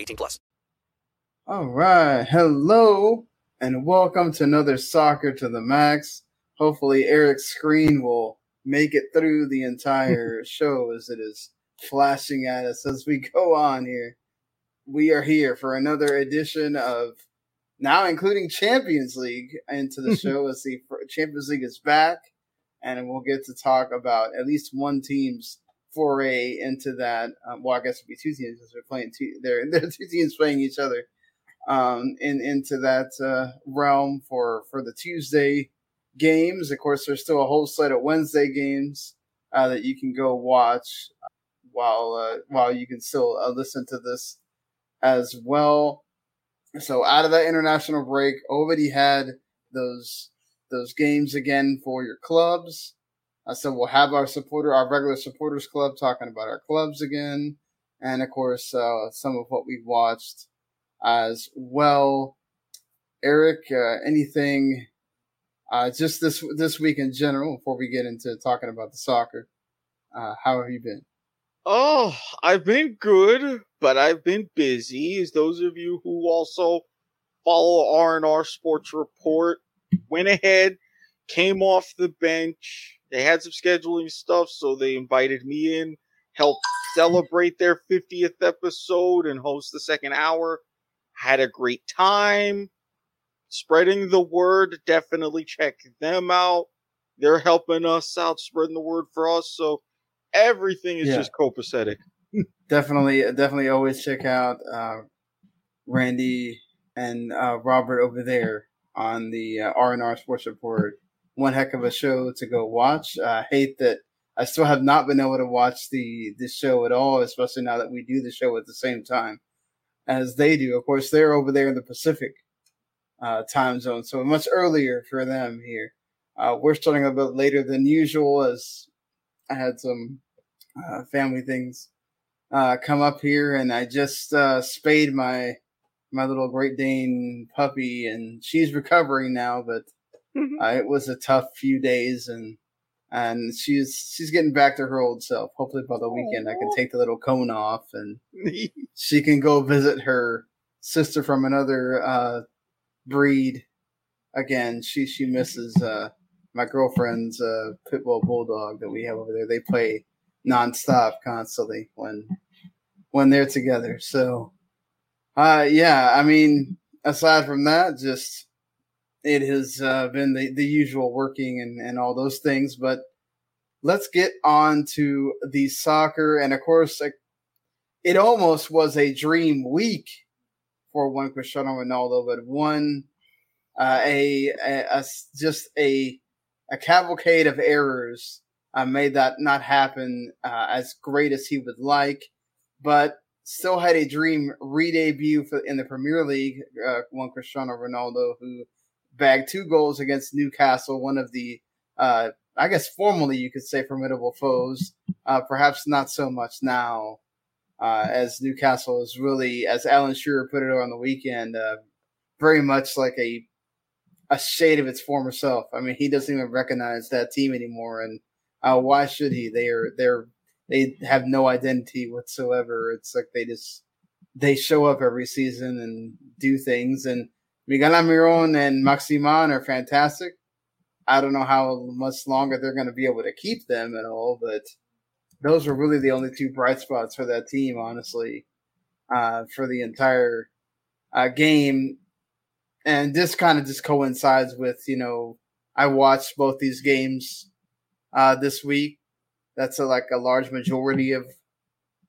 18 plus. All right. Hello and welcome to another Soccer to the Max. Hopefully Erik's screen will make it through the entire show as it is flashing at us as we go on here. We are here for another edition of now including Champions League into the show as the Champions League is back, and we'll get to talk about at least one team's foray into that. Um, well, I guess it'd be two teams because they're playing two. They're, they're two teams playing each other um, in into that uh, realm for for the Tuesday games. Of course, there's still a whole slate of Wednesday games uh, that you can go watch while uh, while you can still uh, listen to this as well. So out of that international break, already had those those games again for your clubs. Uh, so we'll have our supporter, our regular supporters club, talking about our clubs again, and of course uh, some of what we've watched as well. Erik, uh, anything uh, just this this week in general before we get into talking about the soccer? Uh, how have you been? Oh, I've been good, but I've been busy. As those of you who also follow R&R Sports Report went ahead, came off the bench. They had some scheduling stuff, so they invited me in, helped celebrate their 50th episode and host the second hour. Had a great time. Spreading the word, definitely check them out. They're helping us out, spreading the word for us. So everything is yeah. just copacetic. definitely, definitely always check out uh, Randy and uh, Robert over there on the uh, R&R Sports Report. One heck of a show to go watch. I hate that I still have not been able to watch the the show at all, especially now that we do the show at the same time as they do. Of course, they're over there in the Pacific uh, time zone, so much earlier for them here. Uh, we're starting a bit later than usual as I had some uh, family things uh, come up here, and I just uh, spayed my my little Great Dane puppy, and she's recovering now. But mm-hmm. uh, it was a tough few days, and and she's she's getting back to her old self. Hopefully by the weekend, Aww. I can take the little cone off, and she can go visit her sister from another uh, breed again. She she misses uh, my girlfriend's uh, pit bull bulldog that we have over there. They play nonstop, constantly when when they're together. So, uh, yeah, I mean, aside from that, just it has uh, been the, the usual working and, and all those things. But let's get on to the soccer. And of course, it almost was a dream week for one Cristiano Ronaldo, but one, uh, a, a, a, just a a cavalcade of errors uh, made that not happen uh, as great as he would like, but still had a dream re-debut for, in the Premier League. Uh, one Cristiano Ronaldo who bagged two goals against Newcastle, one of the uh, I guess formally you could say formidable foes. Uh, perhaps not so much now, uh, as Newcastle is really, as Alan Shearer put it on the weekend, very much like a a shade of its former self. I mean, he doesn't even recognize that team anymore, and uh, why should he? They are they're they have no identity whatsoever. It's like they just they show up every season and do things. And Miguel Almiron and Maximin are fantastic. I don't know how much longer they're going to be able to keep them and all, but those were really the only two bright spots for that team, honestly. uh, for the entire uh, game, and this kind of just coincides with you know I watched both these games uh, this week. That's a, like a large majority of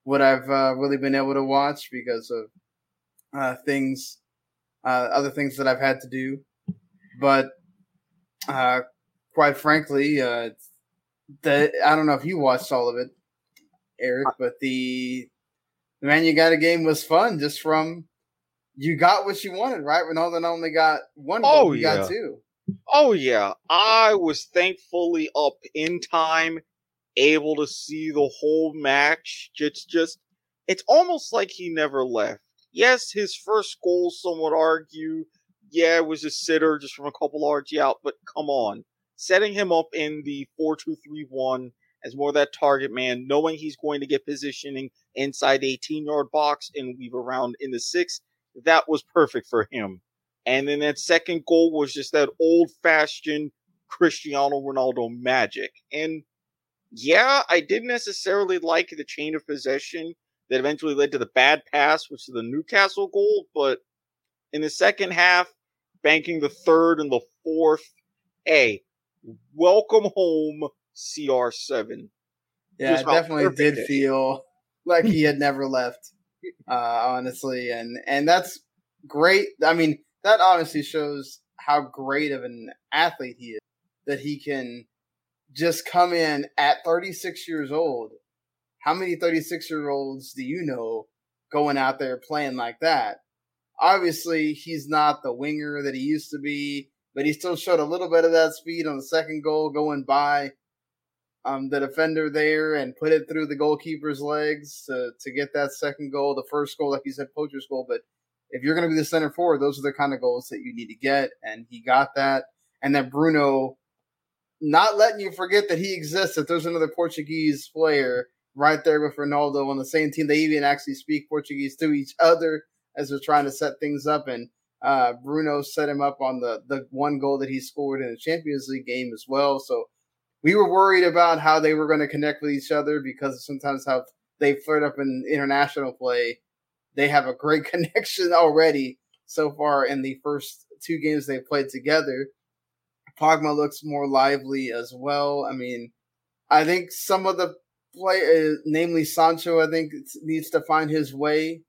what I've uh, really been able to watch because of uh, things, uh, other things that I've had to do. But uh, quite frankly, uh, the I don't know if you watched all of it, Erik, but the the Man You Got a game was fun just from you got what you wanted, right? Ronaldo not only got one Oh, you yeah. got two. Oh yeah, I was thankfully up in time, able to see the whole match. It's just, it's almost like he never left. Yes, his first goal, some would argue, yeah, it was a sitter just from a couple yards out, but come on, setting him up in the four-two-three-one as more of that target man, knowing he's going to get positioning inside the 18 yard box and weave around in the six, that was perfect for him. And then that second goal was just that old fashioned Cristiano Ronaldo magic. And yeah, I didn't necessarily like the chain of possession that eventually led to the bad pass, which is the Newcastle goal, but in the second half, banking the third and the fourth, a welcome home, CR7. Yeah, Just it definitely did it feel like he had never left, uh, honestly, and and that's great. I mean, that honestly shows how great of an athlete he is that he can just come in at 36 years old. How many 36 year olds do you know going out there playing like that? Obviously, he's not the winger that he used to be, but he still showed a little bit of that speed on the second goal going by um, the defender there and put it through the goalkeeper's legs to, to get that second goal. The first goal, like you said, poacher's goal. But if you're going to be the center forward, those are the kind of goals that you need to get. And he got that. And then Bruno, not letting you forget that he exists, that there's another Portuguese player right there with Ronaldo on the same team. They even actually speak Portuguese to each other as they're trying to set things up. And uh, Bruno set him up on the, the one goal that he scored in the Champions League game as well. So we were worried about how they were going to connect with each other because sometimes how they flirt up in international play. They have a great connection already so far in the first two games they have played together. Pogba looks more lively as well. I mean, I think some of the play, uh, namely Sancho, I think needs to find his way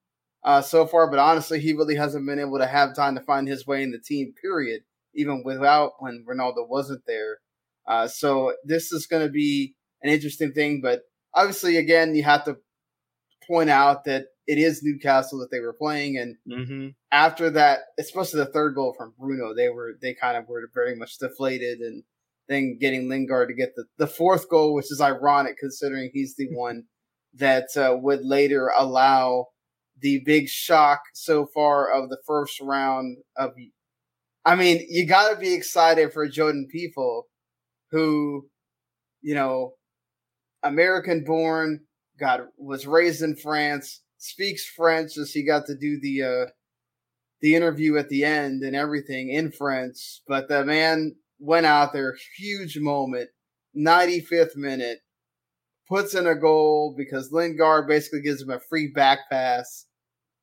uh, so far. But honestly, he really hasn't been able to have time to find his way in the team. Period. Even without when Ronaldo wasn't there. Uh, so this is going to be an interesting thing. But obviously, again, you have to point out that it is Newcastle that they were playing, and Mm-hmm. after that, especially the third goal from Bruno, they were they kind of were very much deflated, and then getting Lingard to get the, the fourth goal, which is ironic considering he's the one that uh, would later allow the big shock so far of the first round of. I mean, you got to be excited for Jordan Pefok, who, you know, American born, got was raised in France, speaks French, as he got to do the uh, the interview at the end and everything in French. But the man went out there, huge moment, 95th minute, puts in a goal because Lingard basically gives him a free back pass.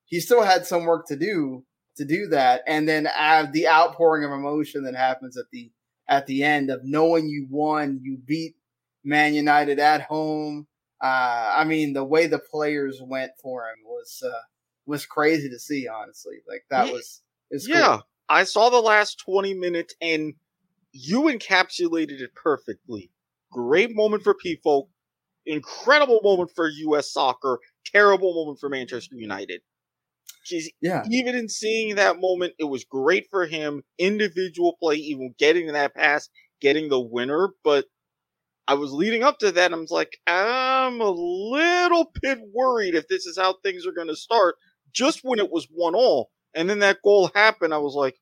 He still had some work to do to do that, and then the outpouring of emotion that happens at the at the end of knowing you won, you beat Man United at home. Uh, I mean, the way the players went for him was uh, was crazy to see. Honestly, like that Yeah. was is Yeah, I saw the last 20 minutes and you encapsulated it perfectly. Great moment for Pefok, incredible moment for US soccer, terrible moment for Manchester United. Yeah. even in seeing that moment, it was great for him. Individual play, even getting that pass, getting the winner. But I was leading up to that. I was like, I'm a little bit worried if this is how things are going to start. Just when it was one all, and then that goal happened, I was like,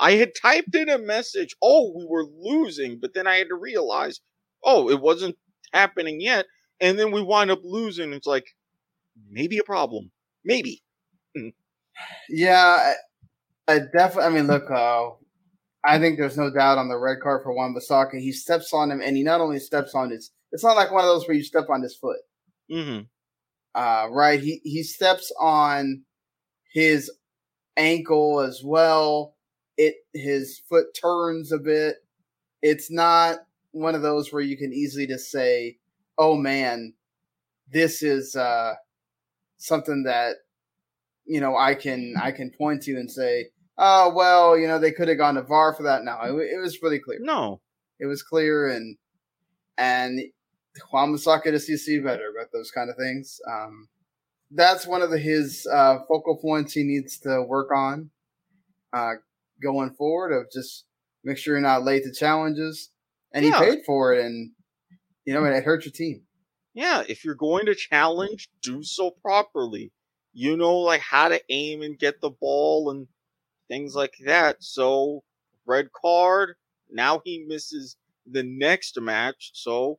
I had typed in a message. Oh, we were losing, but then I had to realize, oh, it wasn't happening yet. And then we wind up losing. It's like maybe a problem. Maybe. Yeah, I, I definitely. I mean, look, uh, I think there's no doubt on the red card for Wan Bissaka. He steps on him, and he not only steps on his. It's not like one of those where you step on his foot. Mm-hmm. uh, right? He he steps on his ankle as well. It his foot turns a bit. It's not one of those where you can easily just say, "Oh man, this is uh, something that you know I can I can point to and say, oh well, you know they could have gone to VAR for that." No, it, it was really clear. No, it was clear, and and Wan-Bissaka to see better about those kind of things. Um, that's one of the, his uh, focal points he needs to work on uh, going forward. Of just make sure you're not late to challenges, and Yeah. he paid for it, and you know, and it hurt your team. yeah, if you're going to challenge, do so properly. You know, like how to aim and get the ball and things like that. So, red card. Now he misses the next match. So,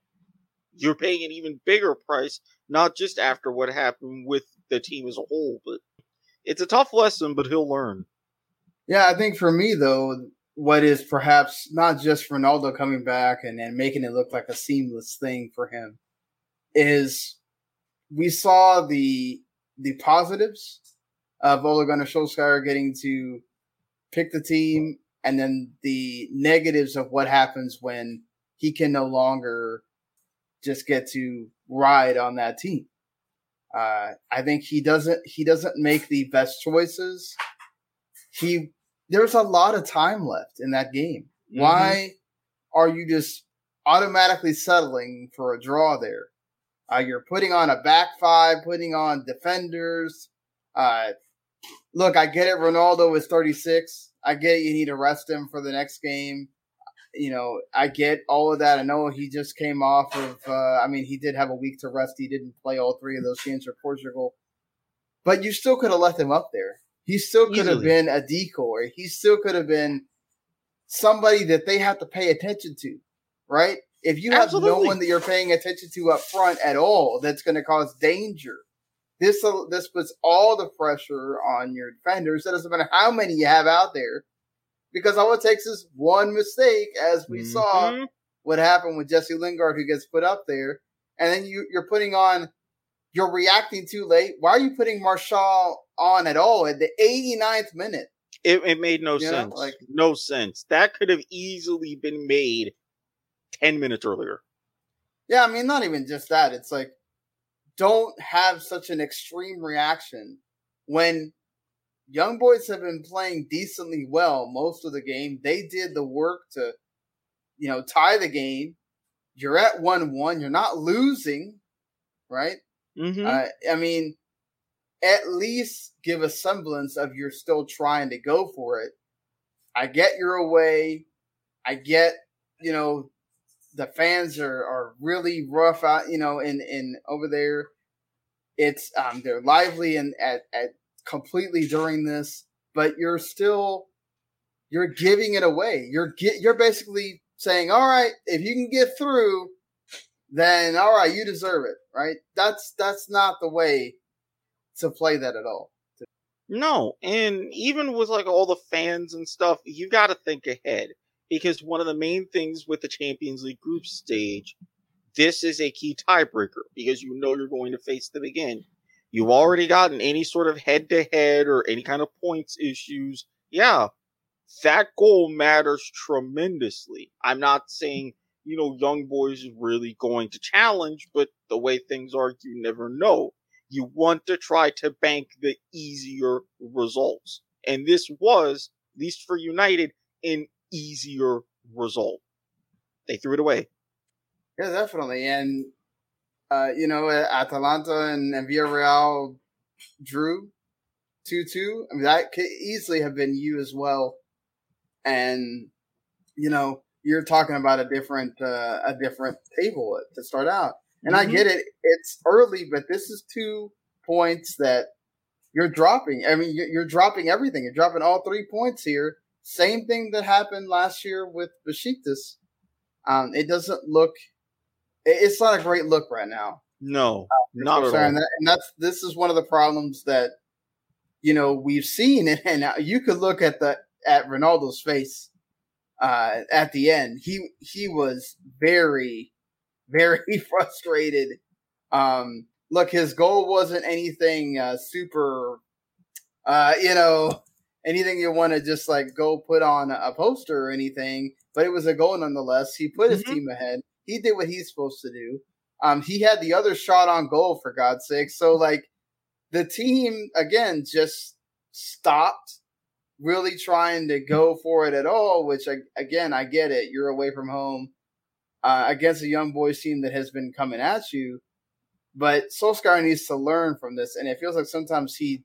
you're paying an even bigger price, not just after what happened with the team as a whole, but it's a tough lesson, but he'll learn. Yeah, I think for me though, what is perhaps not just Ronaldo coming back and, and making it look like a seamless thing for him is we saw the the positives of Ole Gunnar Solskjaer getting to pick the team, and then the negatives of what happens when he can no longer just get to ride on that team. Uh, I think he doesn't he doesn't make the best choices. He there's a lot of time left in that game. Why are you just automatically settling for a draw there? Uh, you're putting on a back five, putting on defenders. Uh, look, I get it. Ronaldo is 36. I get it. You need to rest him for the next game. You know, I get all of that. I know he just came off of, uh, I mean, he did have a week to rest. He didn't play all three of those games for Portugal. But you still could have left him up there. He still could have been a decoy. He still could have been somebody that they have to pay attention to, right? If you have no one that you're paying attention to up front at all, that's going to cause danger. This this puts all the pressure on your defenders. It doesn't matter how many you have out there, because all it takes is one mistake, as we saw Mhm. what happened with Jesse Lingard, who gets put up there, and then you you're putting on, you're reacting too late. Why are you putting Martial on at all at the 89th minute? It, it made no You know, sense. like- no sense. That could have easily been made 10 minutes earlier. Yeah, I mean, not even just that. It's like, don't have such an extreme reaction when young boys have been playing decently well most of the game. They did the work to, you know, tie the game. You're at 1 1. You're not losing, right? Mm-hmm. Uh, I mean, at least give a semblance of you're still trying to go for it. I get you're away. I get, you know, the fans are, are really rough out, you know, in, in over there. It's um they're lively and at, at completely during this, but you're still you're giving it away. You're get you're basically saying, All right, if you can get through, then all right, you deserve it, right? That's that's not the way to play that at all. No, and even with like all the fans and stuff, you got to think ahead because one of the main things with the Champions League group stage, this is a key tiebreaker because you know you're going to face them again. You've already gotten any sort of head to head or any kind of points issues. Yeah, that goal matters tremendously. I'm not saying, you know, young boys is really going to challenge, but the way things are, you never know you want to try to bank the easier results. And this was, at least for United, an easier result. They threw it away. Yeah, definitely. And uh, you know, Atalanta and, and Villarreal drew two two. I mean, that could easily have been you as well. And you know, you're talking about a different uh, a different table to start out. And I Mhm. get it; it's early, but this is two points that you're dropping. I mean, you're, dropping everything. You're dropping all three points here. Same thing that happened last year with Besiktas. Um, it doesn't look. It's not a great look right now. No, not at Sorry, all. and, that, and that's this is one of the problems that you know we've seen, and, and now you could look at the at Ronaldo's face uh, at the end. He he was very very frustrated. Um, look, his goal wasn't anything uh, super, uh, you know, anything you want to just like go put on a poster or anything, but it was a goal nonetheless. He put his Mhm. team ahead. He did what he's supposed to do. Um, he had the other shot on goal for God's sake. So like the team again just stopped really trying to go for it at all. Which I, again, I get it. You're away from home uh, against a young boys team that has been coming at you. But Solskjaer needs to learn from this, and it feels like sometimes he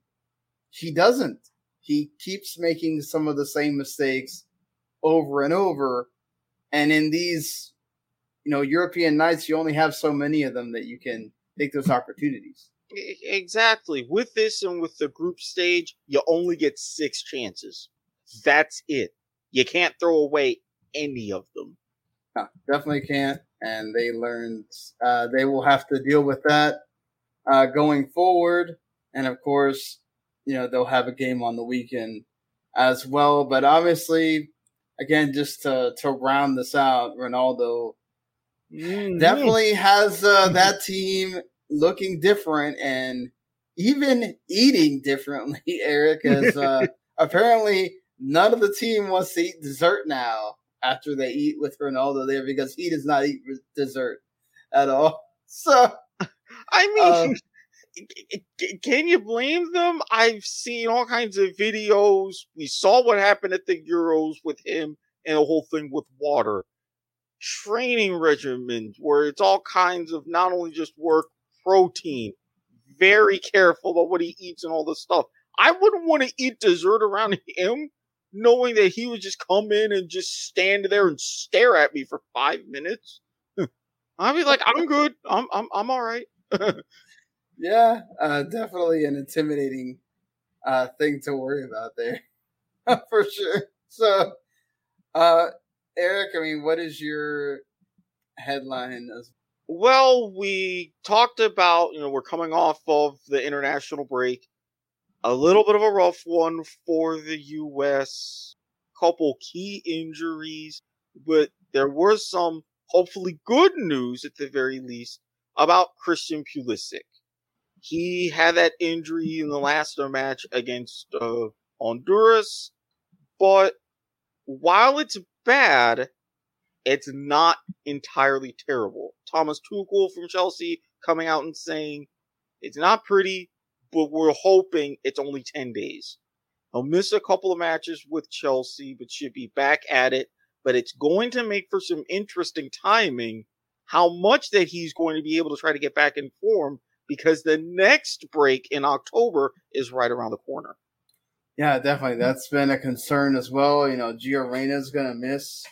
he doesn't. He keeps making some of the same mistakes over and over, and in these, you know, European nights, you only have so many of them that you can take those opportunities. Exactly. With this and with the group stage, you only get six chances. That's it. You can't throw away any of them. No, definitely can't. And they learned uh, they will have to deal with that uh, going forward. And of course, you know, they'll have a game on the weekend as well. But obviously, again, just to, to round this out, Ronaldo Mhm. definitely has uh, that team looking different and even eating differently, Erik, as uh, apparently none of the team wants to eat dessert now after they eat with Ronaldo there because he does not eat dessert at all. So, I mean, c- can you blame them? I've seen all kinds of videos. We saw what happened at the Euros with him and the whole thing with water. Training regimens where it's all kinds of not only just work, protein. Very careful about what he eats and all this stuff. I wouldn't want to eat dessert around him, knowing that he would just come in and just stand there and stare at me for five minutes. I'd be like, I'm good. I'm I'm I'm all right. yeah, uh, definitely an intimidating uh, thing to worry about there for sure. So, uh, Erik, I mean, what is your headline? As- Well, we talked about, you know, we're coming off of the international break. A little bit of a rough one for the U.S. Couple key injuries, but there was some hopefully good news at the very least about Christian Pulisic. He had that injury in the last match against uh, Honduras, but while it's bad, it's not entirely terrible. Thomas Tuchel from Chelsea coming out and saying it's not pretty, but we're hoping it's only 10 days. He'll miss a couple of matches with Chelsea, but should be back at it. But it's going to make for some interesting timing how much that he's going to be able to try to get back in form because the next break in October is right around the corner. yeah, definitely. That's been a concern as well. You know, Gio Reyna's going to miss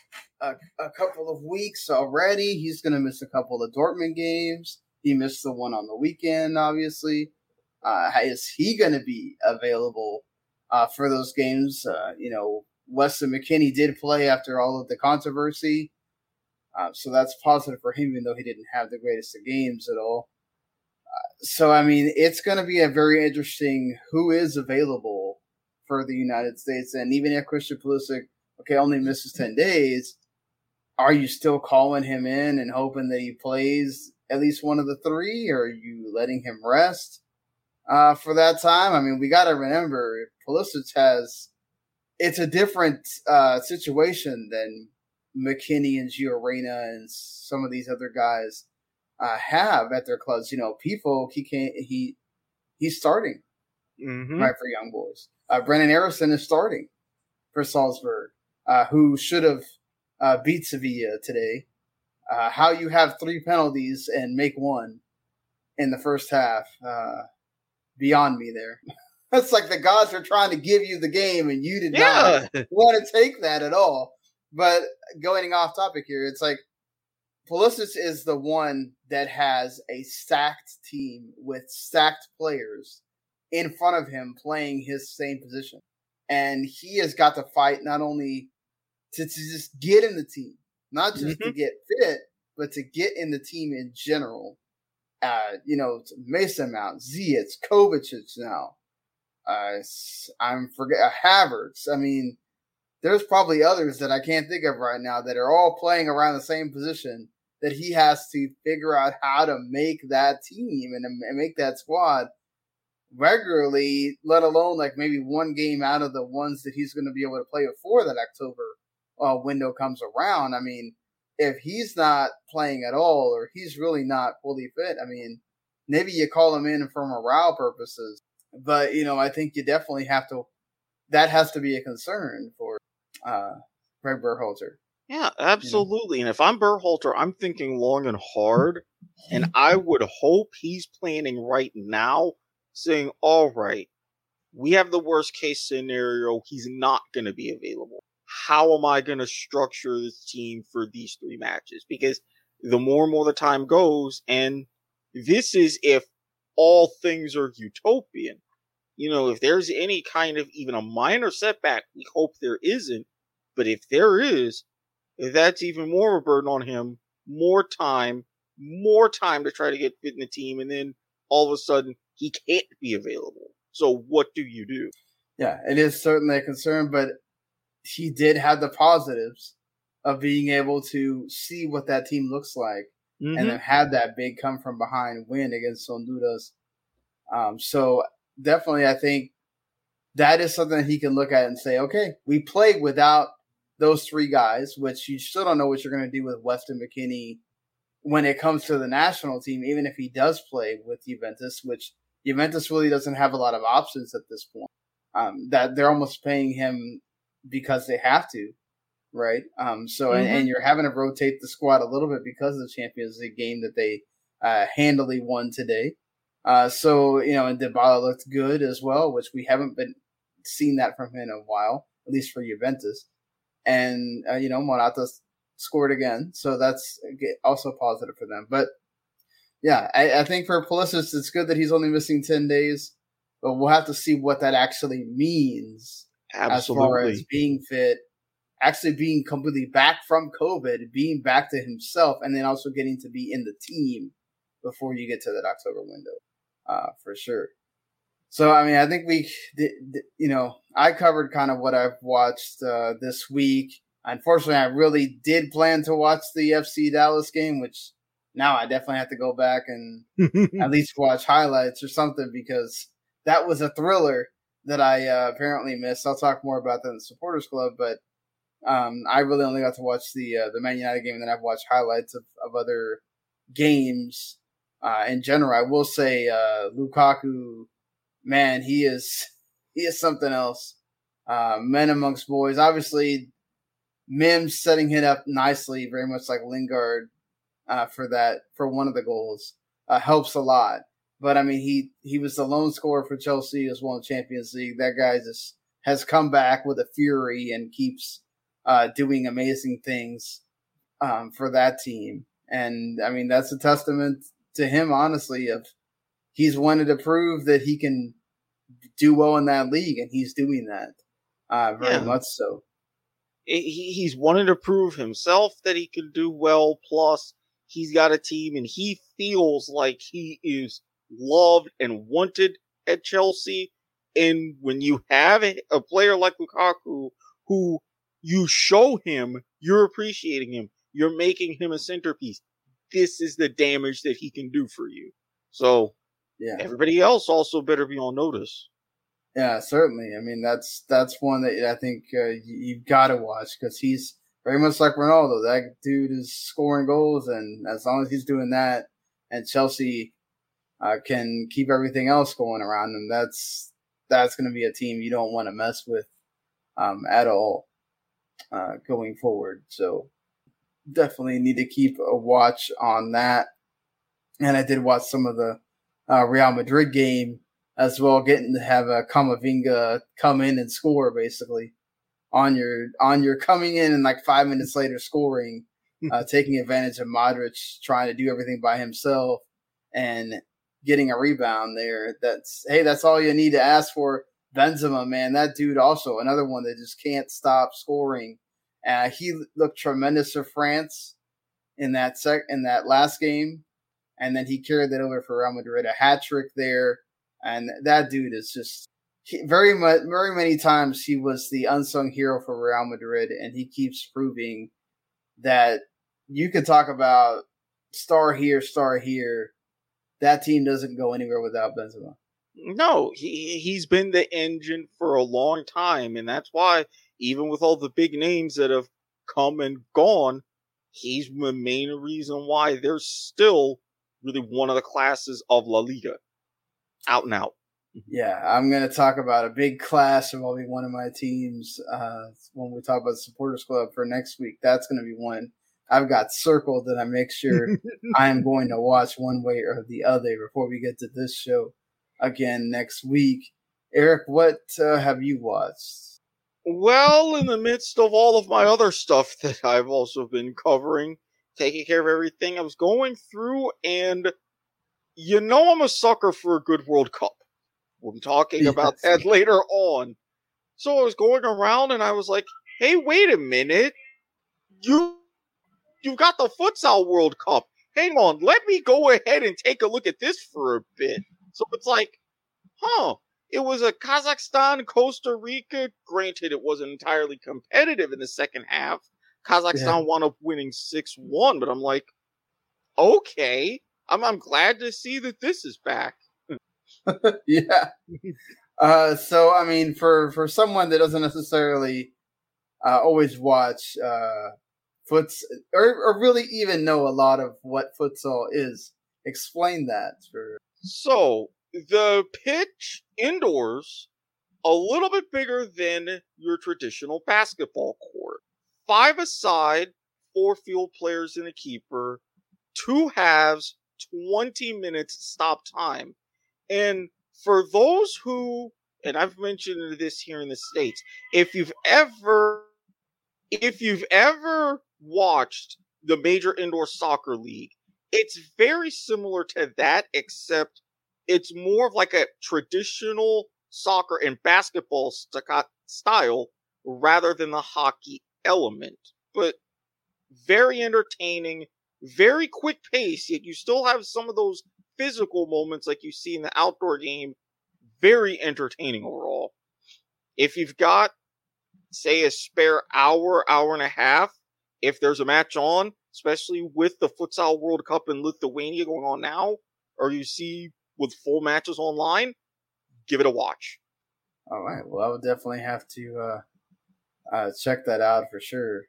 a, a couple of weeks already. He's going to miss a couple of Dortmund games. He missed the one on the weekend, obviously. Uh, is he going to be available uh, for those games? Uh, you know, Weston McKennie did play after all of the controversy. Uh, so that's positive for him, even though he didn't have the greatest of games at all. Uh, so, I mean, it's going to be a very interesting who is available for the United States. And even if Christian Pulisic, okay, only misses 10 days, are you still calling him in and hoping that he plays at least one of the three? Or are you letting him rest uh, for that time? I mean, we got to remember Pulisic has, it's a different uh, situation than McKennie and Gio Reyna and some of these other guys uh, have at their clubs. You know, Pefok, he can't, he, he's starting Mm-hmm. right for young boys. Uh, Brenden Aaronson is starting for Salzburg, uh, who should have uh, beat Sevilla today. Uh, how you have three penalties and make one in the first half, uh, beyond me there. That's like the gods are trying to give you the game and you did Yeah. not want to take that at all. But going off topic here, it's like Pulisic is the one that has a stacked team with stacked players in front of him playing his same position. And he has got to fight not only to, to just get in the team, not just to get fit, but to get in the team in general. Uh, you know, Mason Mount, Ziyech, Kovacic now. Uh, I'm forget uh, Havertz. I mean, there's probably others that I can't think of right now that are all playing around the same position that he has to figure out how to make that team and, and make that squad regularly, let alone like maybe one game out of the ones that he's going to be able to play before that October uh, window comes around. I mean, if he's not playing at all or he's really not fully fit, I mean, maybe you call him in for morale purposes. But, you know, I think you definitely have to, that has to be a concern for uh, Greg Berhalter. Yeah, absolutely. You know? And if I'm Berhalter, I'm thinking long and hard. And I would hope he's planning right now, saying, all right, we have the worst case scenario. He's not going to be available. How am I going to structure this team for these three matches? Because the more and more the time goes, and this is if all things are utopian. You know, if there's any kind of even a minor setback, we hope there isn't. But if there is, that's even more of a burden on him. More time, more time to try to get fit in the team, and then all of a sudden he can't be available. So what do you do? Yeah, it is certainly a concern, but he did have the positives of being able to see what that team looks like mm-hmm. and then had that big come from behind win against Honduras. Um, so definitely, I think that is something that he can look at and say, okay, we played without those three guys, which you still don't know what you're going to do with Weston McKennie when it comes to the national team, even if he does play with Juventus, which Juventus really doesn't have a lot of options at this point. Um, that they're almost paying him because they have to, right? Um, so mm-hmm. and, and, you're having to rotate the squad a little bit because of the Champions League game that they uh, handily won today. Uh, so you know, and Dybala looked good as well, which we haven't been seen that from him in a while, at least for Juventus. And uh, you know, Morata scored again, so that's also positive for them. But yeah, I, I think for Pulisic, it's good that he's only missing ten days, but we'll have to see what that actually means Absolutely. as far as being fit, actually being completely back from COVID, being back to himself, and then also getting to be in the team before you get to that October window, uh, for sure. So, I mean, I think we, you know, I covered kind of what I've watched uh, this week. Unfortunately, I really did plan to watch the FC Dallas game, which now I definitely have to go back and at least watch highlights or something because that was a thriller that I uh, apparently missed. I'll talk more about that in the supporters club, but um, I really only got to watch the uh, the Man United game, and then I've watched highlights of, of other games. Uh, in general, I will say uh, Lukaku, man, he is he is something else. Uh, men amongst boys, obviously, Mims setting it up nicely, very much like Lingard uh, for that for one of the goals helps a lot. But I mean, he he was the lone scorer for Chelsea as well in Champions League. That guy just has come back with a fury and keeps uh, doing amazing things um, for that team. And I mean, that's a testament to him, honestly, of he's wanted to prove that he can do well in that league, and he's doing that uh, very yeah. much so. He, he's wanted to prove himself that he can do well. Plus, he's got a team, and he feels like he is loved and wanted at Chelsea. And when you have a, player like Lukaku, who you show him you're appreciating him, you're making him a centerpiece. This is the damage that he can do for you. So, yeah, everybody else also better be on notice. Yeah, certainly. I mean, that's that's one that I think uh, you, have got to watch because he's very much like Ronaldo. That dude is scoring goals, and as long as he's doing that, and Chelsea uh, can keep everything else going around them, that's that's going to be a team you don't want to mess with um, at all uh, going forward. So definitely need to keep a watch on that. And I did watch some of the uh, Real Madrid game as well, getting to have a Camavinga come in and score basically on your on your coming in and like five minutes later scoring, uh, taking advantage of Modric trying to do everything by himself and getting a rebound there. That's hey, that's all you need to ask for. Benzema, man, that dude also another one that just can't stop scoring. Uh, he looked tremendous for France in that sec in that last game, and then he carried that over for Real Madrid, a hat trick there. And that dude is just he, very much, very many times he was the unsung hero for Real Madrid, and he keeps proving that you can talk about star here, star here. That team doesn't go anywhere without Benzema. No, he he's been the engine for a long time, and that's why even with all the big names that have come and gone, he's the main reason why they're still really one of the classes of La Liga, out and out. Yeah, I'm going to talk about a big class of will one of my teams uh, when we talk about the supporters club for next week. That's going to be one I've got circled that I make sure I am going to watch one way or the other before we get to this show again next week. Erik, what uh, have you watched? Well, in the midst of all of my other stuff that I've also been covering, taking care of everything, I was going through and you know I'm a sucker for a good World Cup. We'll be talking about that later on. So I was going around and I was like, hey, wait a minute. You you've got the futsal World Cup. Hang on, let me go ahead and take a look at this for a bit. So it's like, huh, it was a Kazakhstan, Costa Rica. Granted, it wasn't entirely competitive in the second half. Kazakhstan yeah. wound up winning 6 1, but I'm like, okay, I'm, I'm glad to see that this is back. yeah. Uh, so, I mean, for, for someone that doesn't necessarily uh, always watch uh, futs or, or really even know a lot of what futsal is, explain that for. So, the pitch indoors a little bit bigger than your traditional basketball court. Five aside, four field players and a keeper, two halves, 20 minutes stop time. And for those who, and I've mentioned this here in the States, if you've ever, if you've ever watched the major indoor soccer league, it's very similar to that, except it's more of like a traditional soccer and basketball st- style rather than the hockey element. But very entertaining, very quick pace, yet you still have some of those physical moments like you see in the outdoor game. Very entertaining overall. If you've got, say, a spare hour, hour and a half, if there's a match on, especially with the Futsal World Cup in Lithuania going on now, or you see with full matches online, give it a watch. All right. Well, I would definitely have to uh, uh, check that out for sure.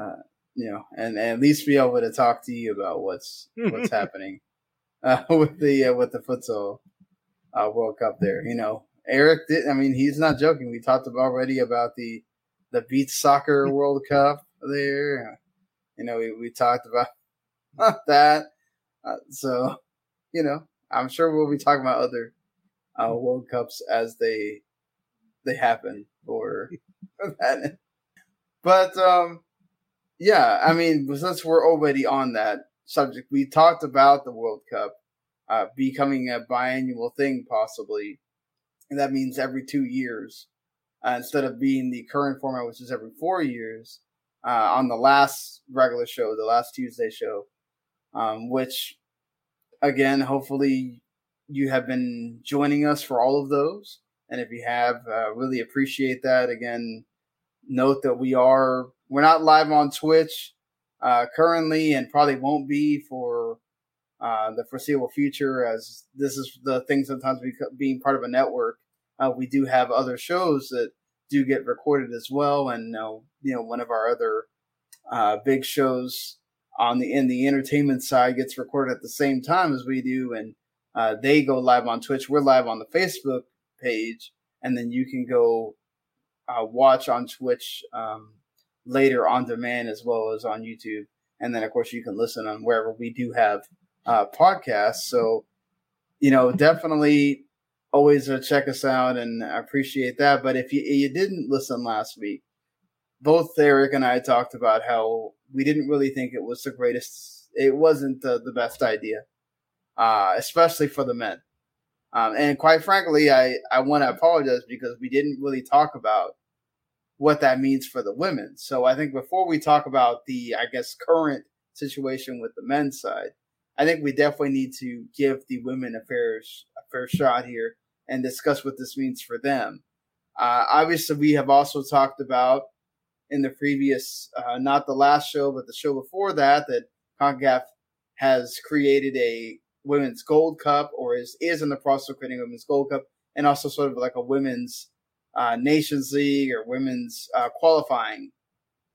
Uh, you know, and, and, at least be able to talk to you about what's what's happening uh, with the uh, with the futsal uh, World Cup there. You know, Erik did. I mean, he's not joking. We talked already about the the beach soccer World Cup there. You know, we, we talked about that. so, you know, I'm sure we'll be talking about other uh, World Cups as they they happen or that. But um, yeah, I mean, since we're already on that subject, we talked about the World Cup uh, becoming a biannual thing, possibly, and that means every two years uh, instead of being the current format, which is every four years. Uh, on the last regular show, the last Tuesday show, um, which again, hopefully you have been joining us for all of those. And if you have, uh, really appreciate that. Again, note that we are, we're not live on Twitch uh, currently and probably won't be for uh, the foreseeable future as this is the thing sometimes we being part of a network. Uh, we do have other shows that do get recorded as well. And, you know, one of our other uh, big shows on the in the entertainment side gets recorded at the same time as we do, and uh, they go live on Twitch. We're live on the Facebook page, and then you can go uh, watch on Twitch um, later on demand as well as on YouTube. And then, of course, you can listen on wherever we do have uh, podcasts. So, you know, definitely always uh, check us out, and I appreciate that. But if you, you didn't listen last week, both Eric and I talked about how we didn't really think it was the greatest. It wasn't the, the best idea uh, especially for the men. Um, and quite frankly, I, I want to apologize because we didn't really talk about what that means for the women. So I think before we talk about the, I guess, current situation with the men's side, I think we definitely need to give the women a fair, a fair shot here and discuss what this means for them. Uh, obviously, we have also talked about in the previous, uh, not the last show, but the show before that, that CONCACAF has created a women's Gold Cup, or is is in the process of creating a women's Gold Cup, and also sort of like a women's uh, Nations League or women's uh, qualifying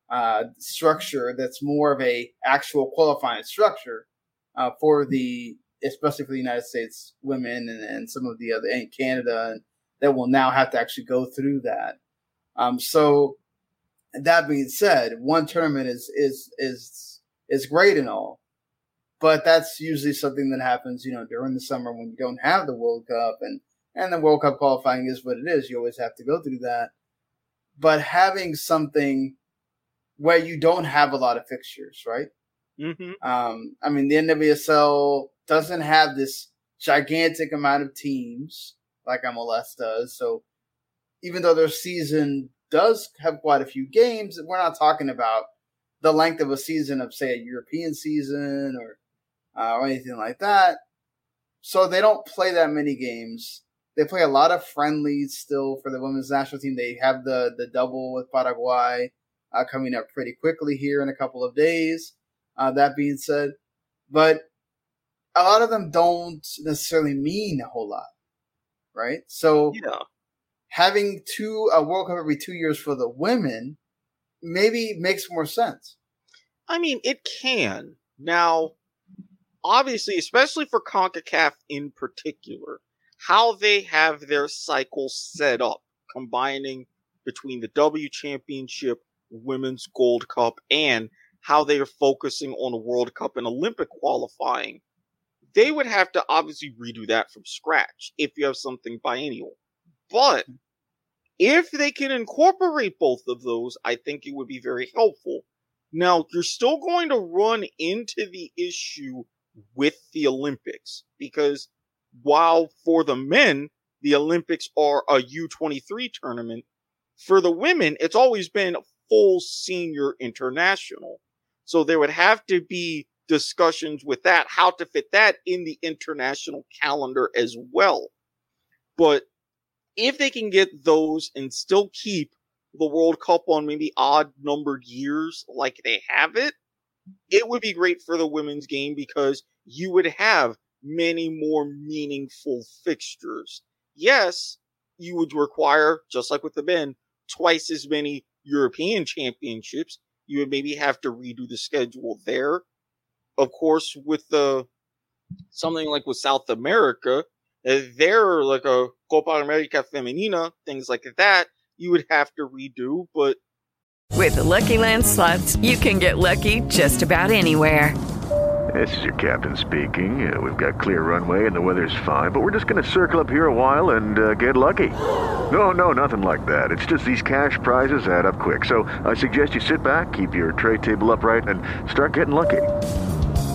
uh, structure that's more of a actual qualifying structure uh, for the especially for the United States women and, and some of the other and Canada and that will now have to actually go through that. Um, so that being said, one tournament is is is is great and all, but that's usually something that happens, you know, during the summer when you don't have the World Cup and and the World Cup qualifying is what it is. You always have to go through that. But having something where you don't have a lot of fixtures, right? Mm-hmm. Um, I mean, the NWSL doesn't have this gigantic amount of teams like MLS does. So even though their season does have quite a few games, we're not talking about the length of a season of, say, a European season or uh, or anything like that. So they don't play that many games. They play a lot of friendlies still for the women's national team. They have the the double with Paraguay uh, coming up pretty quickly here in a couple of days. Uh, that being said, but a lot of them don't necessarily mean a whole lot, right? So Yeah. having two a World Cup every two years for the women maybe makes more sense. I mean, it can. Now, obviously, especially for CONCACAF in particular, how they have their cycle set up, combining between the W Championship, Women's Gold Cup, and how they are focusing on the World Cup and Olympic qualifying, they would have to obviously redo that from scratch if you have something biennial. But hmm. if they can incorporate both of those, I think it would be very helpful. Now, you're still going to run into the issue with the Olympics because while for the men, the Olympics are a U23 tournament, for the women, it's always been full senior international. So there would have to be discussions with that, how to fit that in the international calendar as well. But if they can get those and still keep the World Cup on maybe odd numbered years like they have it, it would be great for the women's game because you would have many more meaningful fixtures. Yes, you would require, just like with the men, twice as many European championships. You would maybe have to redo the schedule there. Of course, with the something like with South America, uh, they're like a Copa America Femenina, things like that, you would have to redo, but With the Lucky Land slots, you can get lucky just about anywhere. This is your captain speaking. Uh, we've got clear runway and the weather's fine, but we're just going to circle up here a while and uh, get lucky. No, no, nothing like that. It's just these cash prizes add up quick. So I suggest you sit back, keep your tray table upright, and start getting lucky.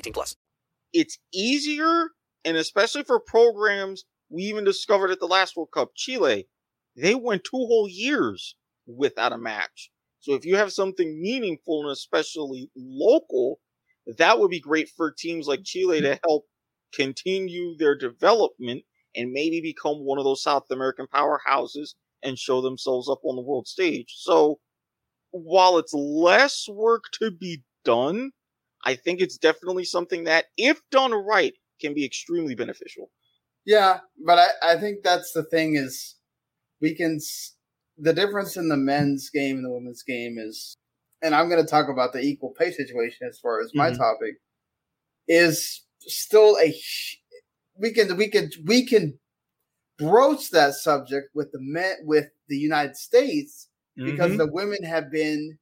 18 plus. it's easier, and especially for programs we even discovered at the last World Cup, Chile, they went two whole years without a match. So if you have something meaningful and especially local, that would be great for teams like Chile to help continue their development and maybe become one of those South American powerhouses and show themselves up on the world stage. So while it's less work to be done, I think it's definitely something that, if done right, can be extremely beneficial. Yeah, but I, I think that's the thing is we can the difference in the men's game and the women's game is and I'm going to talk about the equal pay situation as far as my Mhm. topic is still a we can we can we can broach that subject with the men with the United States because Mhm. the women have been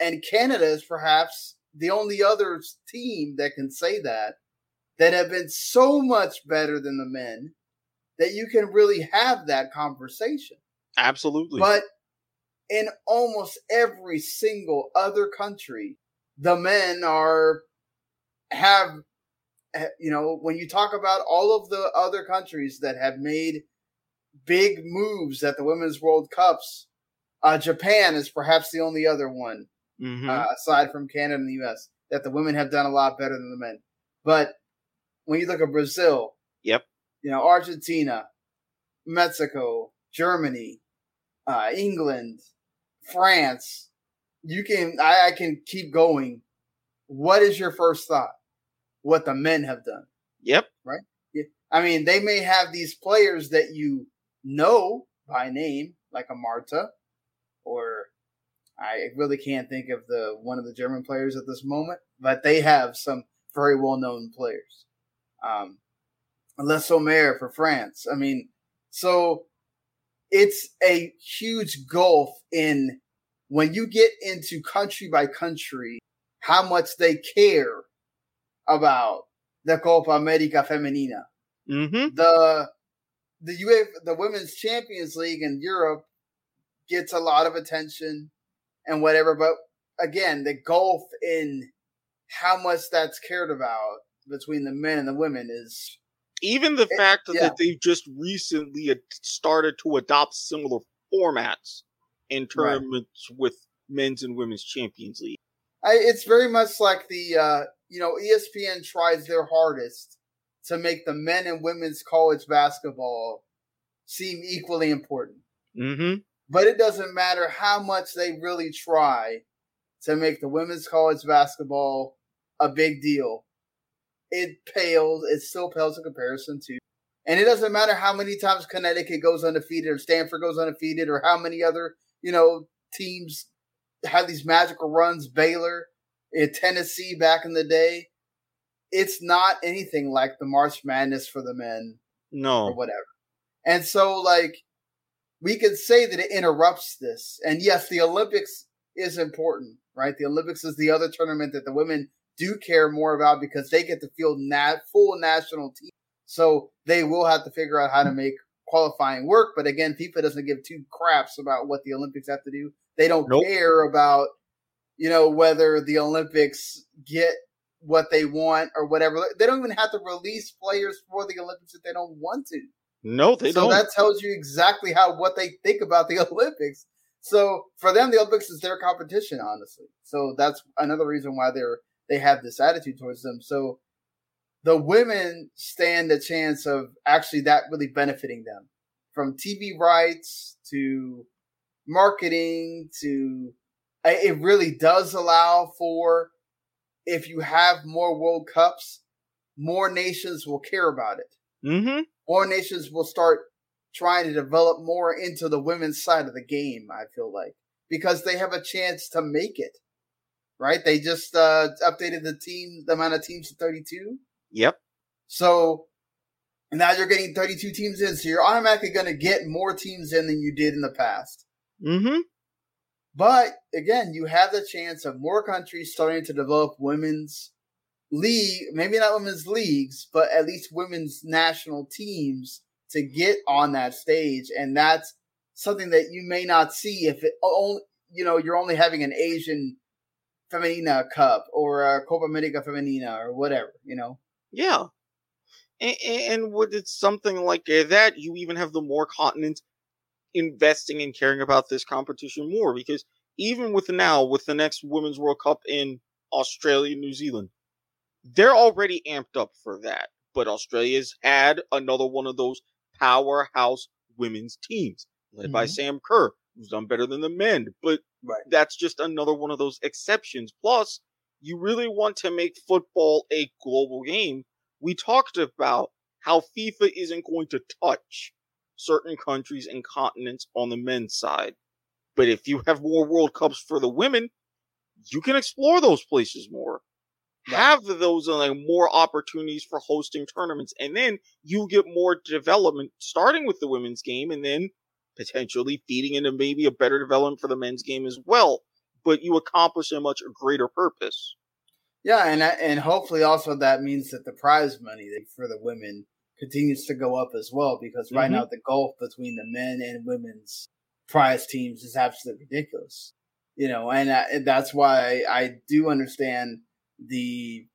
and Canada is perhaps the only other team that can say that that have been so much better than the men that you can really have that conversation. Absolutely. But in almost every single other country, the men are have you know when you talk about all of the other countries that have made big moves at the women's world cups uh, japan is perhaps the only other one Mhm. uh, aside from canada and the us that the women have done a lot better than the men but when you look at brazil Yep. you know argentina mexico germany uh, england france you can I, I can keep going what is your first thought what the men have done Yep. right Yeah. i mean they may have these players that you know by name like a marta or i really can't think of the one of the german players at this moment but they have some very well known players um Le Sommer for france i mean so it's a huge gulf in when you get into country by country how much they care about the Copa America Femenina. Mm-hmm. The the UF, the Women's Champions League in Europe gets a lot of attention and whatever, but again, the gulf in how much that's cared about between the men and the women is Even the It- fact yeah. that they've just recently started to adopt similar formats in Right. tournaments with men's and women's Champions League. I, it's very much like the uh, you know ESPN tries their hardest to make the men and women's college basketball seem equally important. Mm-hmm. But it doesn't matter how much they really try to make the women's college basketball a big deal. It pales, it still pales in comparison to. And it doesn't matter how many times Connecticut goes undefeated or Stanford goes undefeated or how many other, you know, teams have these magical runs, Baylor, in Tennessee back in the day. It's not anything like the March Madness for the men No. or whatever. And so, like, we could say that it interrupts this. And yes, the Olympics is important, right? The Olympics is the other tournament that the women do care more about because they get to field nat- full national team. So they will have to figure out how to make qualifying work. But again, FIFA doesn't give two craps about what the Olympics have to do. They don't Nope. care about, you know, whether the Olympics get what they want or whatever. They don't even have to release players for the Olympics if they don't want to No, they so don't. So that tells you exactly how what they think about the Olympics. So for them, the Olympics is their competition, honestly. So that's another reason why they're they have this attitude towards them. So the women stand a chance of actually that really benefiting them from TV rights to marketing to it really does allow for if you have more World Cups, more nations will care about it mm-hmm. More nations will start trying to develop more into the women's side of the game, I feel like, because they have a chance to make it. Right? They just uh, updated the team, the amount of teams to 32. Yep. So now you're getting 32 teams in, so you're automatically going to get more teams in than you did in the past. Mm-hmm. But again, you have the chance of more countries starting to develop women's league, maybe not women's leagues, but at least women's national teams to get on that stage. And that's something that you may not see if it only, you know, you're only having an Asian Femenina Cup or a Copa America Femenina or whatever, you know? Yeah. And, and with something like uh, that, you even have the more continents investing and caring about this competition more because even with now, with the next Women's World Cup in Australia, New Zealand, they're already amped up for that. But Australia's had another one of those powerhouse women's teams led by Mhm. Sam Kerr, who's done better than the men. But Right. that's just another one of those exceptions. Plus, you really want to make football a global game. We talked about how FIFA isn't going to touch certain countries and continents on the men's side. But if you have more World Cups for the women, you can explore those places more. Right. Have those uh, like more opportunities for hosting tournaments, and then you get more development starting with the women's game, and then potentially feeding into maybe a better development for the men's game as well. But you accomplish a much greater purpose. Yeah, and and hopefully also that means that the prize money for the women continues to go up as well because right Mhm. now the gulf between the men and women's prize teams is absolutely ridiculous. You know, and, uh, and that's why I do understand the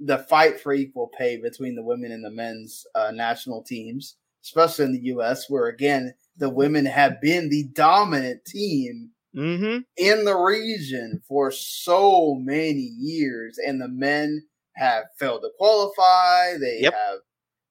the fight for equal pay between the women and the men's uh, national teams, especially in the U.S., where again the women have been the dominant team Mm-hmm. in the region for so many years, and the men have failed to qualify. They Yep. have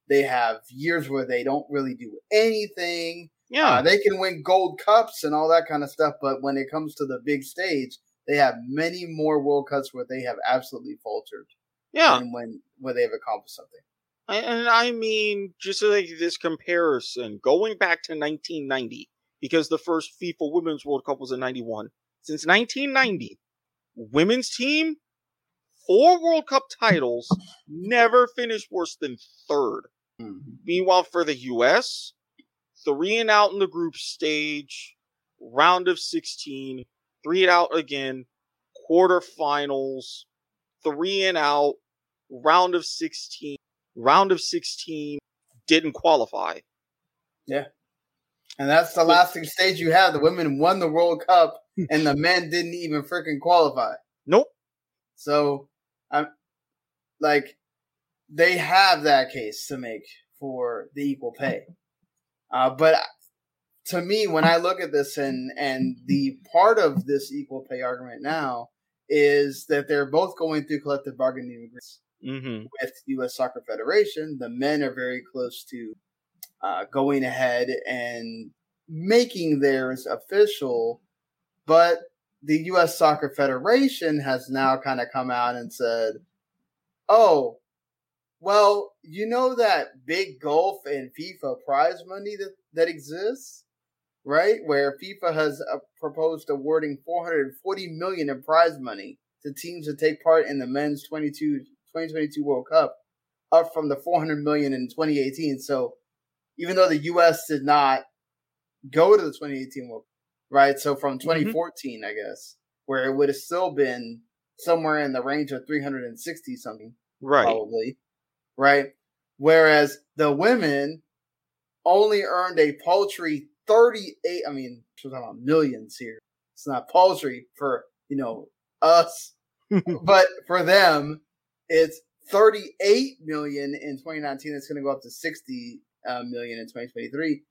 they have years where they don't really do anything. Yeah. Uh, they can win gold cups and all that kind of stuff, but when it comes to the big stage, they have many more World Cups where they have absolutely faltered. Yeah. and when when they have accomplished something. And I mean, just like this comparison, going back to 1990, because the first FIFA Women's World Cup was in 91. Since 1990, women's team, four World Cup titles, never finished worse than third. Mm-hmm. Meanwhile, for the U.S., three and out in the group stage, round of 16, three and out again, quarterfinals, three and out, round of 16, round of 16, didn't qualify. Yeah. And that's the lasting stage you have. The women won the World Cup and the men didn't even freaking qualify. Nope. So I'm like they have that case to make for the equal pay. Uh, but to me, when I look at this and and the part of this equal pay argument now is that they're both going through collective bargaining agreements Mm-hmm. with U.S. Soccer Federation. The men are very close to uh, going ahead and making theirs official, but the U.S. Soccer Federation has now kind of come out and said, "Oh, well, you know that big golf and FIFA prize money that that exists." Right, where FIFA has uh, proposed awarding 440 million in prize money to teams that take part in the men's 22 2022 World Cup, up from the 400 million in 2018. So even though the U.S. did not go to the 2018 World Cup, right? So from 2014, I guess, where it would have still been somewhere in the range of 360 something, Right. probably, right? Whereas the women only earned a paltry 38. I mean, we're talking about millions here. It's not paltry for you know us, but for them, it's 38 million in 2019. It's going to go up to 60 uh, million in 2023.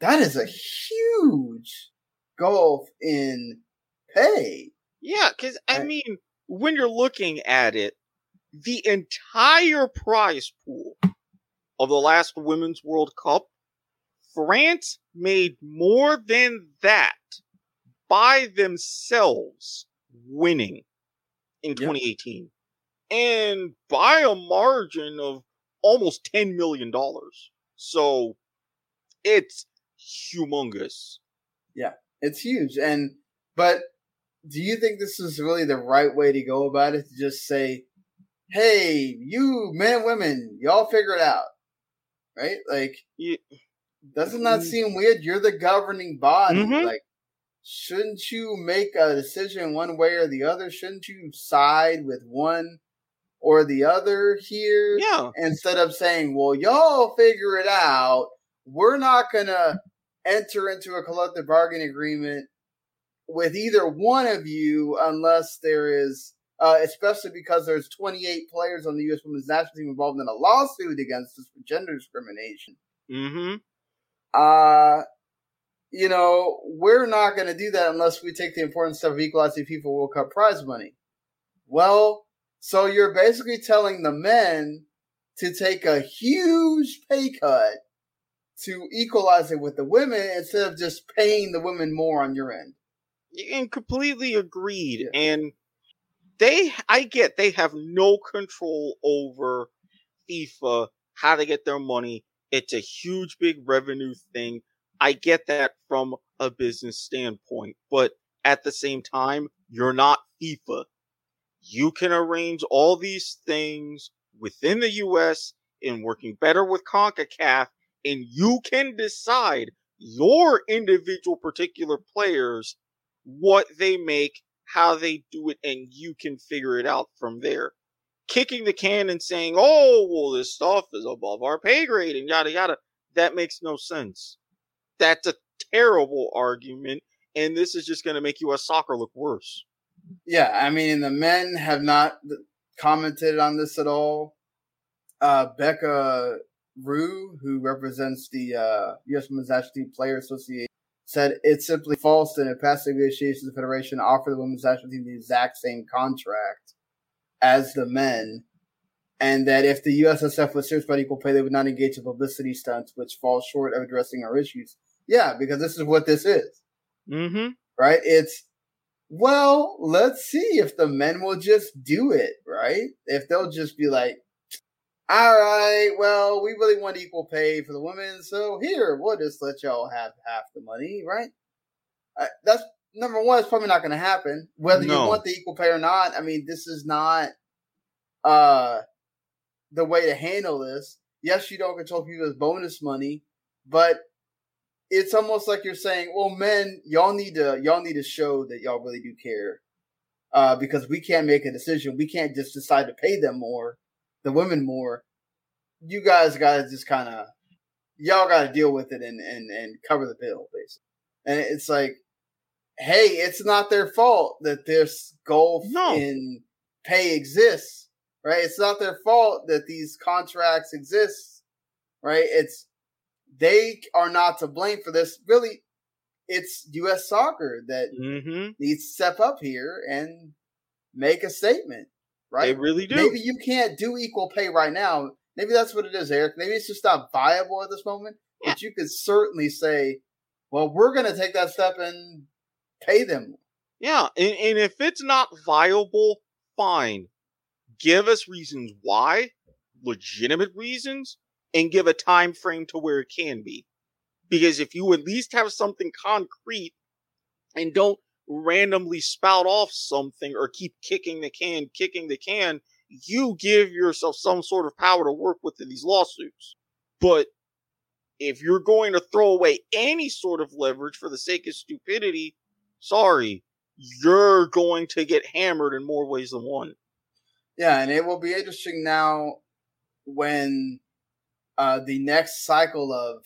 That is a huge gulf in pay. Yeah, because I mean, when you're looking at it, the entire prize pool of the last Women's World Cup, France made more than that by themselves winning in 2018. And by a margin of almost $10 million. So it's humongous. Yeah, it's huge. And but do you think this is really the right way to go about it? To just say, "Hey, you men and women, y'all figure it out," right? Like, doesn't that seem weird? You're the governing body. Mhm. Like, shouldn't you make a decision one way or the other? Shouldn't you side with one or the other here? Yeah. Instead of saying, "Well, y'all figure it out," we're not gonna enter into a collective bargaining agreement with either one of you unless there is, uh, especially because there's 28 players on the U.S. Women's National Team involved in a lawsuit against us for gender discrimination. Mm-hmm. Uh, you know, we're not going to do that unless we take the important step of equalizing FIFA World Cup prize money. Well, so you're basically telling the men to take a huge pay cut to equalize it with the women instead of just paying the women more on your end. and completely agreed. And they, I get, they have no control over FIFA, how to get their money. It's a huge, big revenue thing. I get that from a business standpoint, but at the same time, you're not FIFA. You can arrange all these things within the US in working better with CONCACAF, and you can decide your individual particular players what they make, how they do it, and you can figure it out from there. Kicking the can and saying, "Oh, well, this stuff is above our pay grade," and yada yada. That makes no sense. That's a terrible argument, and this is just going to make U.S. soccer look worse. Yeah, I mean, the men have not commented on this at all. Uh, Becca Roux, who represents the uh, U.S. Women's National Team Player Association, said it's simply false that in past negotiations, the Federation offered the Women's National Team the exact same contract as the men, and that if the USSF was serious about equal pay, they would not engage in publicity stunts, which fall short of addressing our issues. Yeah, because this is what this is. Mm-hmm. Right? It's well, let's see if the men will just do it, right? If they'll just be like, all right, well, we really want equal pay for the women, so here, we'll just let y'all have half the money, right? Uh, that's number one, it's probably not going to happen. Whether No. you want the equal pay or not, I mean, this is not uh the way to handle this. Yes, you don't control people's bonus money, but it's almost like you're saying, "Well, men, y'all need to y'all need to show that y'all really do care, uh, because we can't make a decision. We can't just decide to pay them more, the women more. You guys got to just kind of y'all got to deal with it and and and cover the bill, basically. And it's like, hey, it's not their fault that this gulf No. in pay exists, right? It's not their fault that these contracts exist, right? It's they are not to blame for this. Really, it's U.S. soccer that Mm-hmm. needs to step up here and make a statement, right? They really do. Maybe you can't do equal pay right now. Maybe that's what it is, Erik. Maybe it's just not viable at this moment. But you could certainly say, well, we're going to take that step and pay them. Yeah, and, and if it's not viable, fine. Give us reasons why, legitimate reasons, and give a time frame to where it can be. Because if you at least have something concrete and don't randomly spout off something or keep kicking the can, kicking the can, you give yourself some sort of power to work with in these lawsuits. But if you're going to throw away any sort of leverage for the sake of stupidity, sorry, you're going to get hammered in more ways than one. Yeah, and it will be interesting now when uh, the next cycle of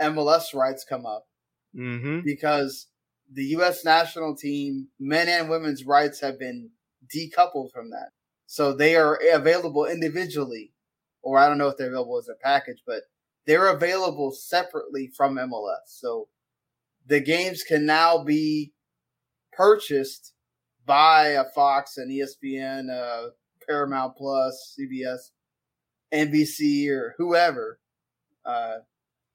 MLS rights come up Mm-hmm. because the U.S. national team, men and women's rights have been decoupled from that. So they are available individually, or I don't know if they're available as a package, but they're available separately from MLS. So the games can now be purchased by a Fox, an E ESPN, uh, Paramount Plus, CBS, NBC, or whoever, uh,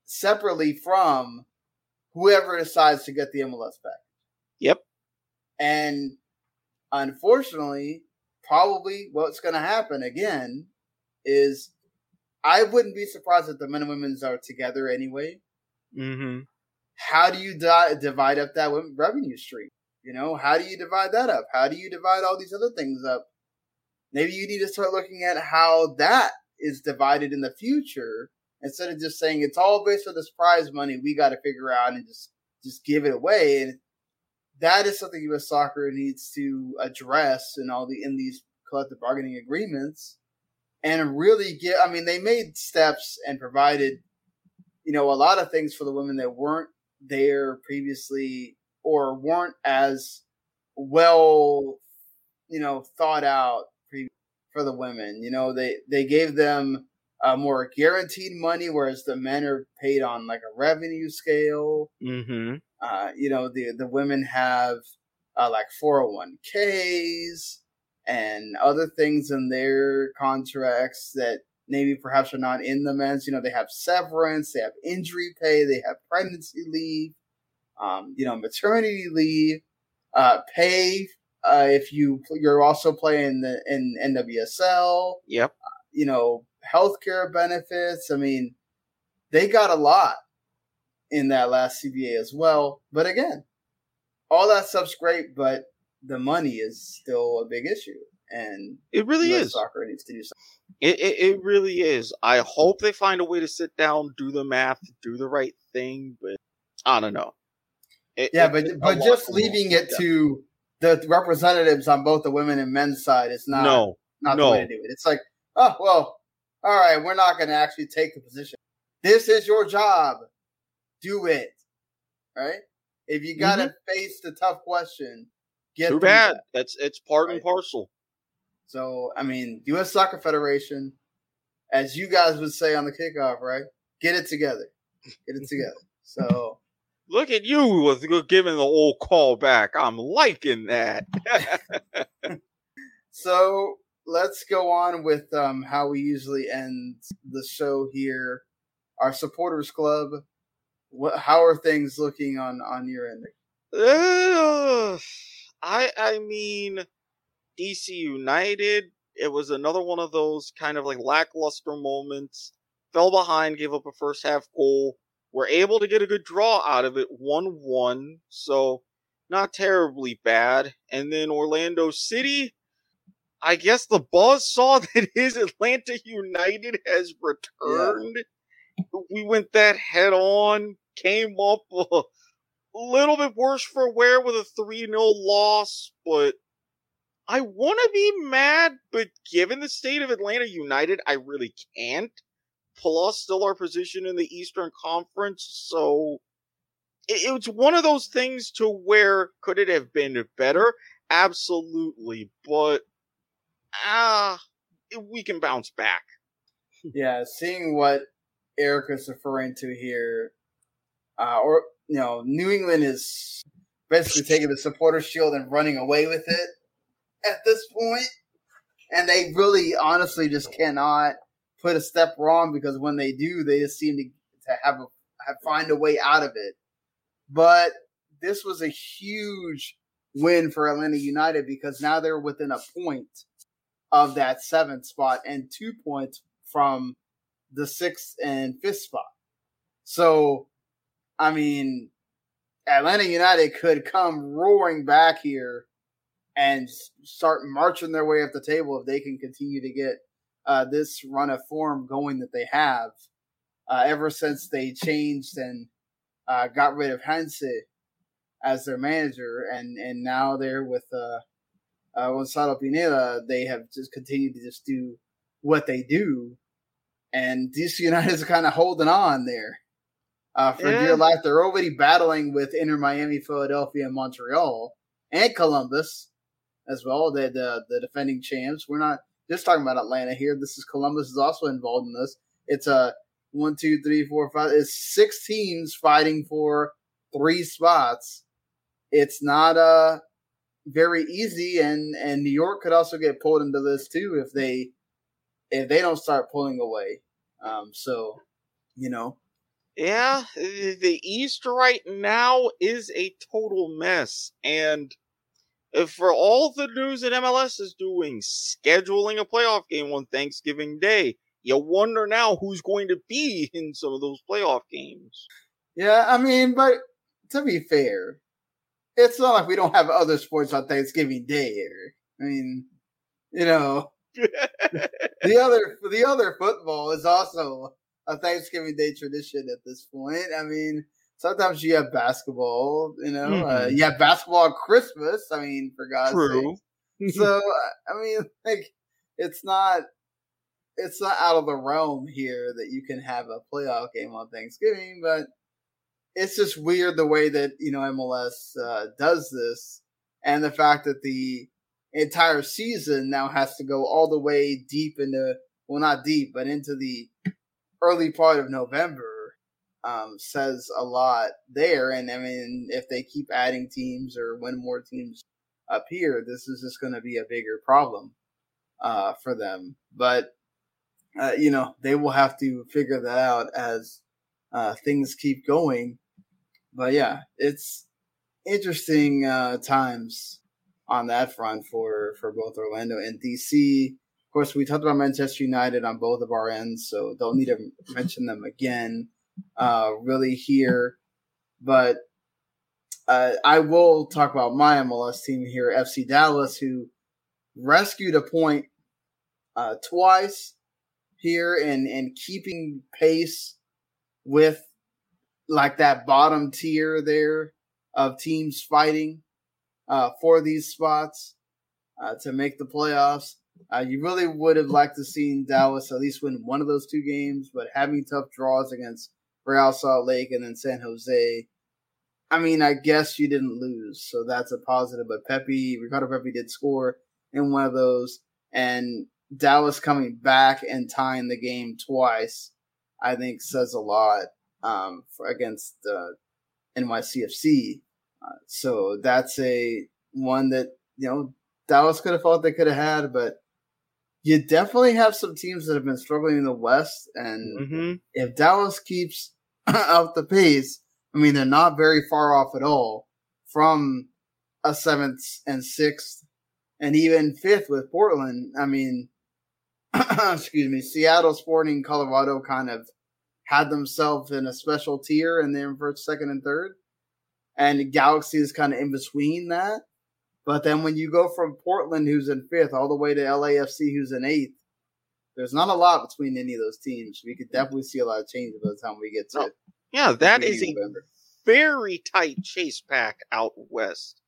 separately from whoever decides to get the MLS back. Yep. And unfortunately, probably what's going to happen again is I wouldn't be surprised if the men and women's are together anyway. Mm-hmm. How do you di- divide up that revenue stream? You know, how do you divide that up? How do you divide all these other things up? Maybe you need to start looking at how that is divided in the future instead of just saying it's all based on this prize money we got to figure out and just just give it away. And that is something U.S. Soccer needs to address in all the in these collective bargaining agreements and really get. I mean, they made steps and provided, you know, a lot of things for the women that weren't there previously or weren't as well, you know, thought out for the women. You know, they they gave them uh, more guaranteed money, whereas the men are paid on like a revenue scale. Mm-hmm. Uh, you know, the the women have uh, like 401ks and other things in their contracts that maybe perhaps are not in the men's. You know, they have severance, they have injury pay, they have pregnancy leave, um, you know, maternity leave, uh, pay uh, if you you're also playing the in NWSL. Yep. You know, healthcare benefits. I mean, they got a lot in that last CBA as well. But again, all that stuff's great, but the money is still a big issue, and It really US is. Soccer needs to do something. It, it it really is. I hope they find a way to sit down, do the math, do the right thing, but I don't know. It- Yeah, but but just leaving it Yeah. to the representatives on both the women and men's side is not no, not No. the way to do it. It's like, oh well, all right, we're not going to actually take the position. This is your job. Do it. Right? If you got to mm-hmm. face the tough question, get Too bad. that. That's it's part and parcel. So, I mean, U.S. Soccer Federation, as you guys would say on the kickoff, right? Get it together. Get it together. So, Look at you with giving the old call back. I'm liking that. so let's go on with um, how we usually end the show here. Our supporters club. What? How are things looking on on your end? Ugh. I I mean, DC United. It was another one of those kind of like lackluster moments. Fell behind, gave up a first half goal. Were able to get a good draw out of it, one one. So not terribly bad. And then Orlando City. I guess the buzz saw that his Atlanta United has returned. We went that head on. Came up a little bit worse for wear with a 3 0 loss, but I want to be mad, but given the state of Atlanta United, I really can't. Plus, still our position in the Eastern Conference, so it, it's one of those things to where could it have been better? Absolutely, but ah, we can bounce back. yeah, seeing what Erik is referring to here, uh, or you know, New England is basically taking the supporter shield and running away with it at this point, and they really, honestly, just cannot put a step wrong because when they do, they just seem to to have a have find a way out of it. But this was a huge win for Atlanta United because now they're within a point of that seventh spot and two points from the sixth and fifth spot. So, I mean, Atlanta United could come roaring back here and start marching their way up the table if they can continue to get uh, this run of form going that they have uh, ever since they changed and uh, got rid of Heinze as their manager, and and now they're with uh, uh, Gonzalo Pineda. They have just continued to just do what they do, and DC United is kind of holding on there uh, for Yeah. dear life. They're already battling with Inter Miami, Philadelphia, and Montreal, and Columbus as well. The the, the defending champs. We're not just talking about Atlanta here. This is Columbus is also involved in this. It's a one, two, three, four, five. It's six teams fighting for three spots. It's not uh very easy, and and New York could also get pulled into this too if they if they don't start pulling away. Um, so you know, Yeah, the East right now is a total mess. And Uh, for all the news that MLS is doing, scheduling a playoff game on Thanksgiving Day, you wonder now who's going to be in some of those playoff games. yeah. I mean, but to be fair, it's not like we don't have other sports on Thanksgiving Day here. I mean, you know, the other the other football is also a Thanksgiving Day tradition at this point. I mean, sometimes you have basketball, you know, uh, Mhm. you have basketball on Christmas. I mean, for God's True. sake. So uh, I mean, like, it's not it's not out of the realm here that you can have a playoff game on Thanksgiving, but it's just weird the way that you know MLS uh, does this, and the fact that the entire season now has to go all the way deep into well, not deep, but into the early part of November um, says a lot there. And I mean, if they keep adding teams or when more teams appear, this is just going to be a bigger problem uh, for them. But uh, you know, they will have to figure that out as uh, things keep going. But yeah, it's interesting uh, times on that front for for both Orlando and DC. Of course, we talked about Manchester United on both of our ends, so don't need to mention them again. Uh, really here, but uh, I will talk about my MLS team here, FC Dallas, who rescued a point uh, twice here and and keeping pace with like that bottom tier there of teams fighting uh, for these spots uh, to make the playoffs. Uh, you really would have liked to seen Dallas at least win one of those two games, but having tough draws against Real Salt Lake and then San Jose, I mean, I guess you didn't lose, so that's a positive. But Pepi, Ricardo Pepi did score in one of those, and Dallas coming back and tying the game twice, I think says a lot um, for, against uh, NYCFC. Uh, so that's a one that you know Dallas could have thought they could have had, but you definitely have some teams that have been struggling in the West, and Mm-hmm. if Dallas keeps up the pace, I mean they're not very far off at all from a seventh and sixth, and even fifth with Portland. I mean, excuse me, Seattle, Sporting, Colorado kind of had themselves in a special tier, and then first, second, and third, and Galaxy is kind of in between that. But then when you go from Portland, who's in fifth, all the way to LAFC, who's in eighth, there's not a lot between any of those teams. We could definitely see a lot of change by the time we get to No. Yeah, that is a November. very tight chase pack out west.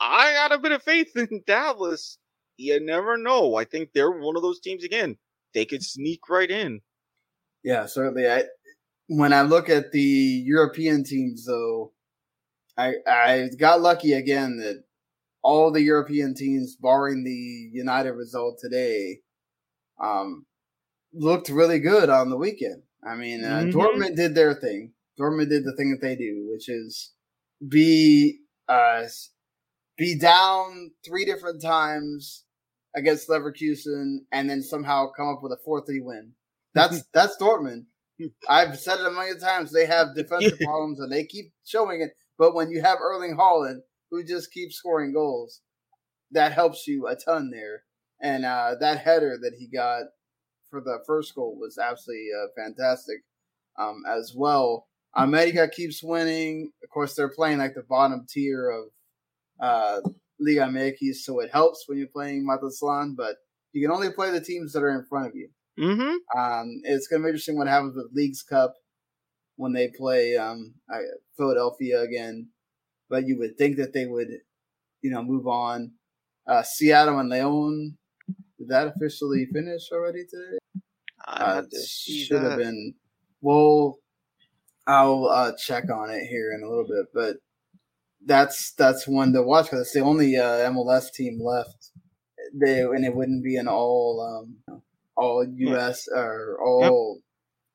I got a bit of faith in Dallas. You never know. I think they're one of those teams again. They could sneak right in. Yeah, certainly. I when I look at the European teams, though, I I got lucky again that all the European teams, barring the United result today, um, looked really good on the weekend. I mean, uh, Mhm. Dortmund did their thing. Dortmund did the thing that they do, which is be uh be down three different times against Leverkusen and then somehow come up with a four three win. That's that's Dortmund. I've said it a million times. They have defensive problems and they keep showing it. But when you have Erling Haaland, who just keeps scoring goals, that helps you a ton there. And uh, that header that he got for the first goal was absolutely uh, fantastic um, as well. America keeps winning. Of course, they're playing like the bottom tier of uh, Liga MX, so it helps when you're playing Mazatlán, but you can only play the teams that are in front of you. Mm-hmm. Um, it's going to be interesting what happens with Leagues Cup when they play um, Philadelphia again. But you would think that they would, you know, move on. Uh, Seattle and Leon, that officially finish already today? I Uh, have to see should have been. Well, I'll uh, check on it here in a little bit, but that's that's one to watch because it's the only uh, MLS team left. They and it wouldn't be an all um, all U.S. or all.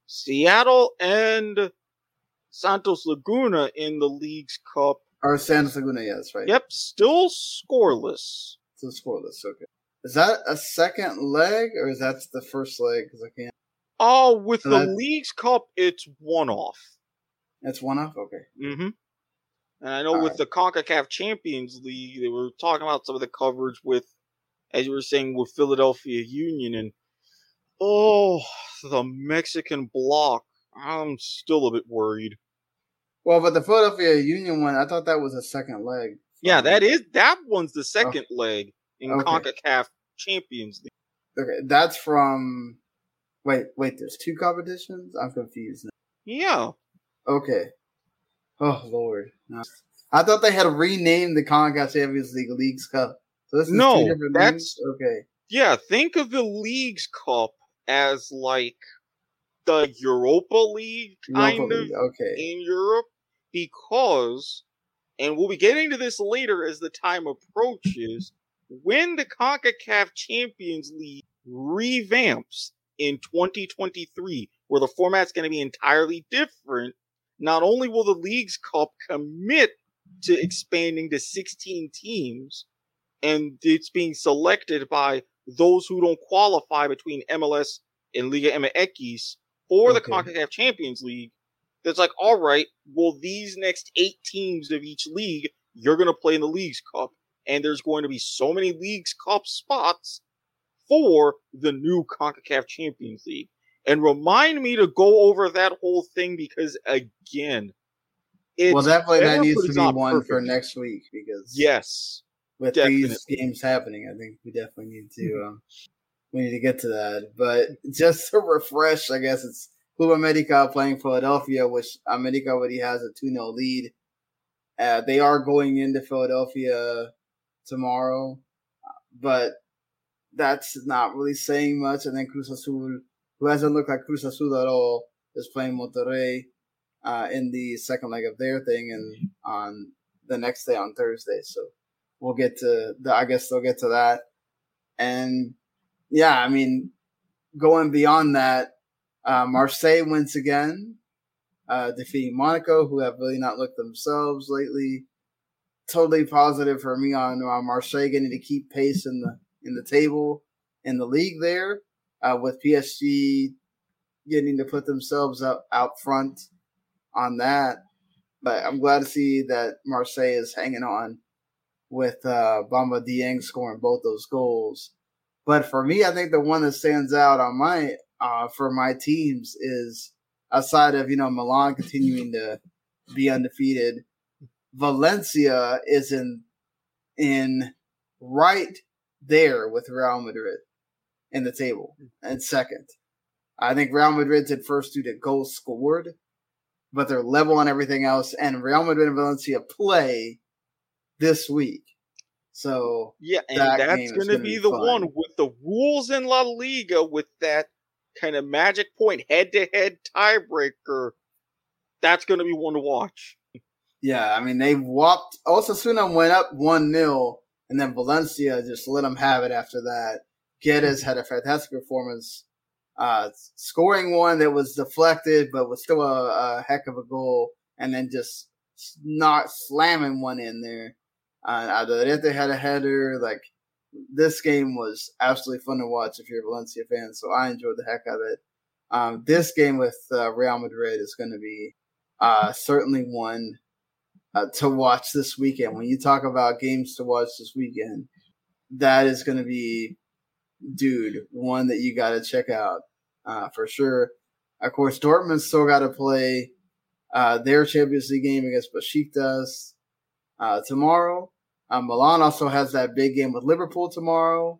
Seattle and Santos Laguna in the Leagues Cup. Or Santos Laguna, yes, right. Yep, still scoreless. So scoreless. Okay. Is that a second leg or is that the first leg? Because I can't. Oh, with So the that- Leagues Cup, it's one off. It's one off. Okay. Mm-hmm. And I know All with right. the CONCACAF Champions League, they were talking about some of the coverage with, as you were saying, with Philadelphia Union and oh, the Mexican block. I'm still a bit worried. Well, but the Philadelphia Union one, I thought that was a second leg. Yeah, that is that one's the second leg in Okay. CONCACAF Champions League. Okay, that's from. Wait, wait. There's two competitions. I'm confused now. Yeah. Okay. Oh Lord, no. I thought they had renamed the CONCACAF Champions League Leagues Cup. So this is No, that's- names? okay. Yeah, think of the Leagues Cup as like the Europa League kind Europa of League, okay. in Europe because and we'll be getting to this later as the time approaches when the CONCACAF Champions League revamps in 2023 where the format's going to be entirely different not only will the Leagues Cup commit to expanding to 16 teams and it's being selected by those who don't qualify between MLS and Liga MX for the Okay. CONCACAF Champions League. That's like, all right, well, these next eight teams of each league, you're going to play in the Leagues Cup. And there's going to be so many Leagues Cup spots for the new CONCACAF Champions League. And remind me to go over that whole thing because, again, it's well, definitely that needs to be one for next week because Yes. with definitely. these games happening, I think we definitely need to um, we need to get to that. But just to refresh, I guess it's Club America playing Philadelphia, which America already has a 2 0 lead. Uh, they are going into Philadelphia tomorrow, but that's not really saying much. And then Cruz Azul, who hasn't looked like Cruz Azul at all, is playing Monterrey uh, in the second leg of their thing, and on the next day on Thursday. So we'll get to the, I guess they'll get to that. And yeah, I mean, going beyond that, uh, Marseille wins again, uh, defeating Monaco, who have really not looked themselves lately. Totally positive for me on Marseille getting to keep pace in the in the table in the league there, uh, with PSG getting to put themselves up out front on that. But I'm glad to see that Marseille is hanging on with uh, Bamba Dieng scoring both those goals. But for me, I think the one that stands out on my uh, for my teams is outside of you know Milan continuing to be undefeated, Valencia is in in right there with Real Madrid in the table and second. I think Real Madrid's at first due to goals scored, but they're level on everything else. And Real Madrid and Valencia play this week. So yeah, and that that's going to be, be the fun. one with the rules in La Liga with that kind of magic point head to head tiebreaker. That's going to be one to watch. Yeah, I mean they whopped. Osasuna went up one 0 and then Valencia just let them have it after that. Guedes had a fantastic performance, uh, scoring one that was deflected, but was still a, a heck of a goal, and then just not slamming one in there. Uh, Alderete had a header. Like this game was absolutely fun to watch if you're a Valencia fan. So I enjoyed the heck of it. Um, this game with uh, Real Madrid is going to be uh, certainly one uh, to watch this weekend. When you talk about games to watch this weekend, that is going to be, dude, one that you got to check out uh, for sure. Of course, Dortmund still got to play uh, their Champions League game against Besiktas uh, tomorrow. Um, Milan also has that big game with Liverpool tomorrow,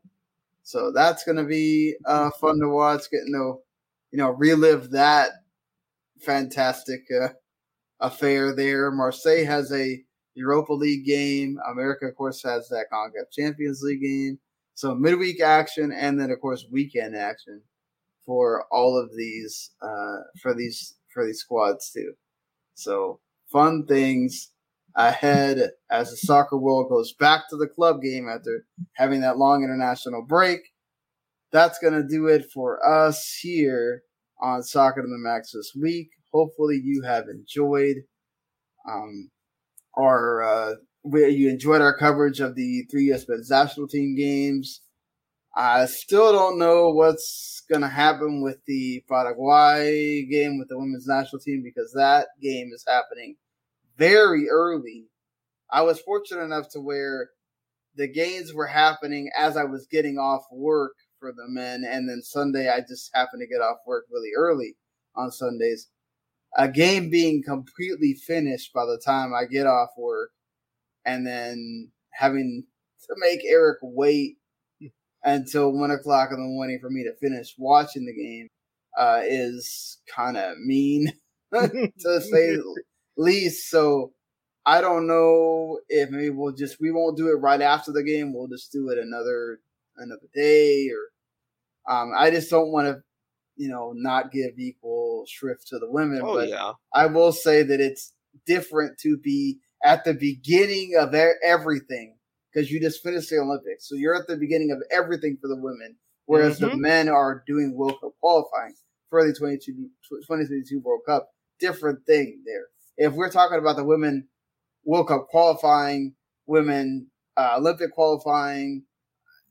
so that's going to be uh, fun to watch. Getting to you know relive that fantastic uh, affair there. Marseille has a Europa League game. America, of course, has that CONCACAF Champions League game. So midweek action, and then of course weekend action for all of these uh, for these for these squads too. So fun things ahead as the soccer world goes back to the club game after having that long international break. That's to do it for us here on Soccer to the Max this week. Hopefully, you have enjoyed um, our uh, you enjoyed our coverage of the three U.S. men's national team games. I still don't know what's going to happen with the Paraguay game with the women's national team because that game is happening very early. I was fortunate enough to where the games were happening as I was getting off work for the men, and then Sunday I just happened to get off work really early on Sundays. A game being completely finished by the time I get off work, and then having to make Erik wait until one o'clock in the morning for me to finish watching the game uh, is kind of mean to say the least. So I don't know if maybe we'll just we won't do it right after the game. We'll just do it another another day, or um, I just don't want to, you know, not give equal shrift to the women. Oh, but yeah. I will say that it's different to be at the beginning of everything because you just finished the Olympics, so you're at the beginning of everything for the women, whereas the Mhm. men are doing World Cup qualifying for the 22, 2022 World Cup. Different thing there. If we're talking about the women World Cup qualifying, women uh, Olympic qualifying,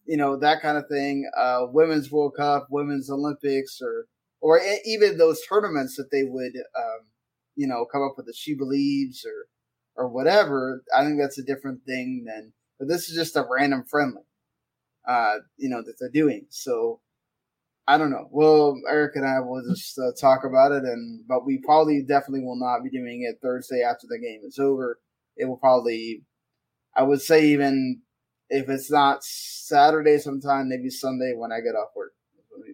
you know that kind of thing, uh, women's World Cup, women's Olympics, or or even those tournaments that they would, um, you know, come up with the SheBelieves or or whatever. I think that's a different thing than. But this is just a random friendly, uh, you know, that they're doing. So I don't know. Well, Erik and I will just uh, talk about it, and but we probably definitely will not be doing it Thursday after the game is over. It will probably, I would say, even if it's not Saturday, sometime maybe Sunday when I get off work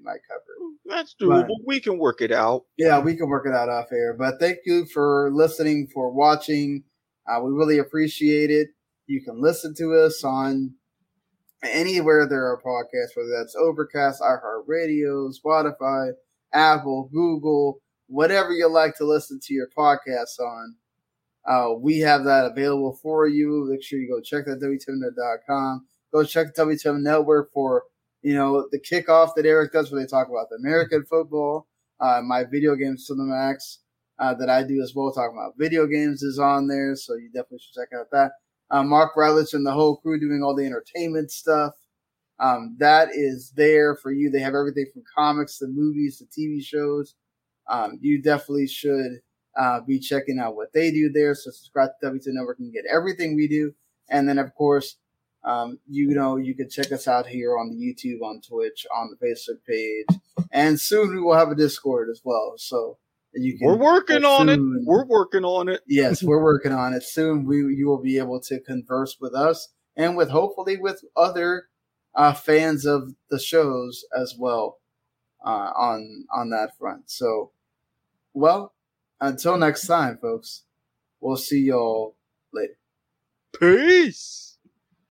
we might cover. That's doable. But- we can work it out. Yeah, we can work it out off air. But thank you for listening, for watching. Uh, we really appreciate it. You can listen to us on anywhere there are podcasts, whether that's Overcast, iHeartRadio, Spotify, Apple, Google, whatever you like to listen to your podcasts on. Uh, we have that available for you. Make sure you go check that WTMnet.com. Go check the WTM Network for, you know, the kickoff that Erik does where they talk about the American football. Uh, my video games to the max uh, that I do as well, talking about video games is on there. So you definitely should check out that. Uh, Mark Rowledge and the whole crew doing all the entertainment stuff. Um, that is there for you. They have everything from comics to movies to TV shows. Um, you definitely should uh, be checking out what they do there. So subscribe to WTM Network and get everything we do. And then, of course, um, you know, you can check us out here on the YouTube, on Twitch, on the Facebook page, and soon we will have a Discord as well. So you can. We're working on it. We're working on it. yes, we're working on it. Soon we you will be able to converse with us and with hopefully with other uh, fans of the shows as well uh, on on that front. So, well, until next time, folks. We'll see y'all later. Peace.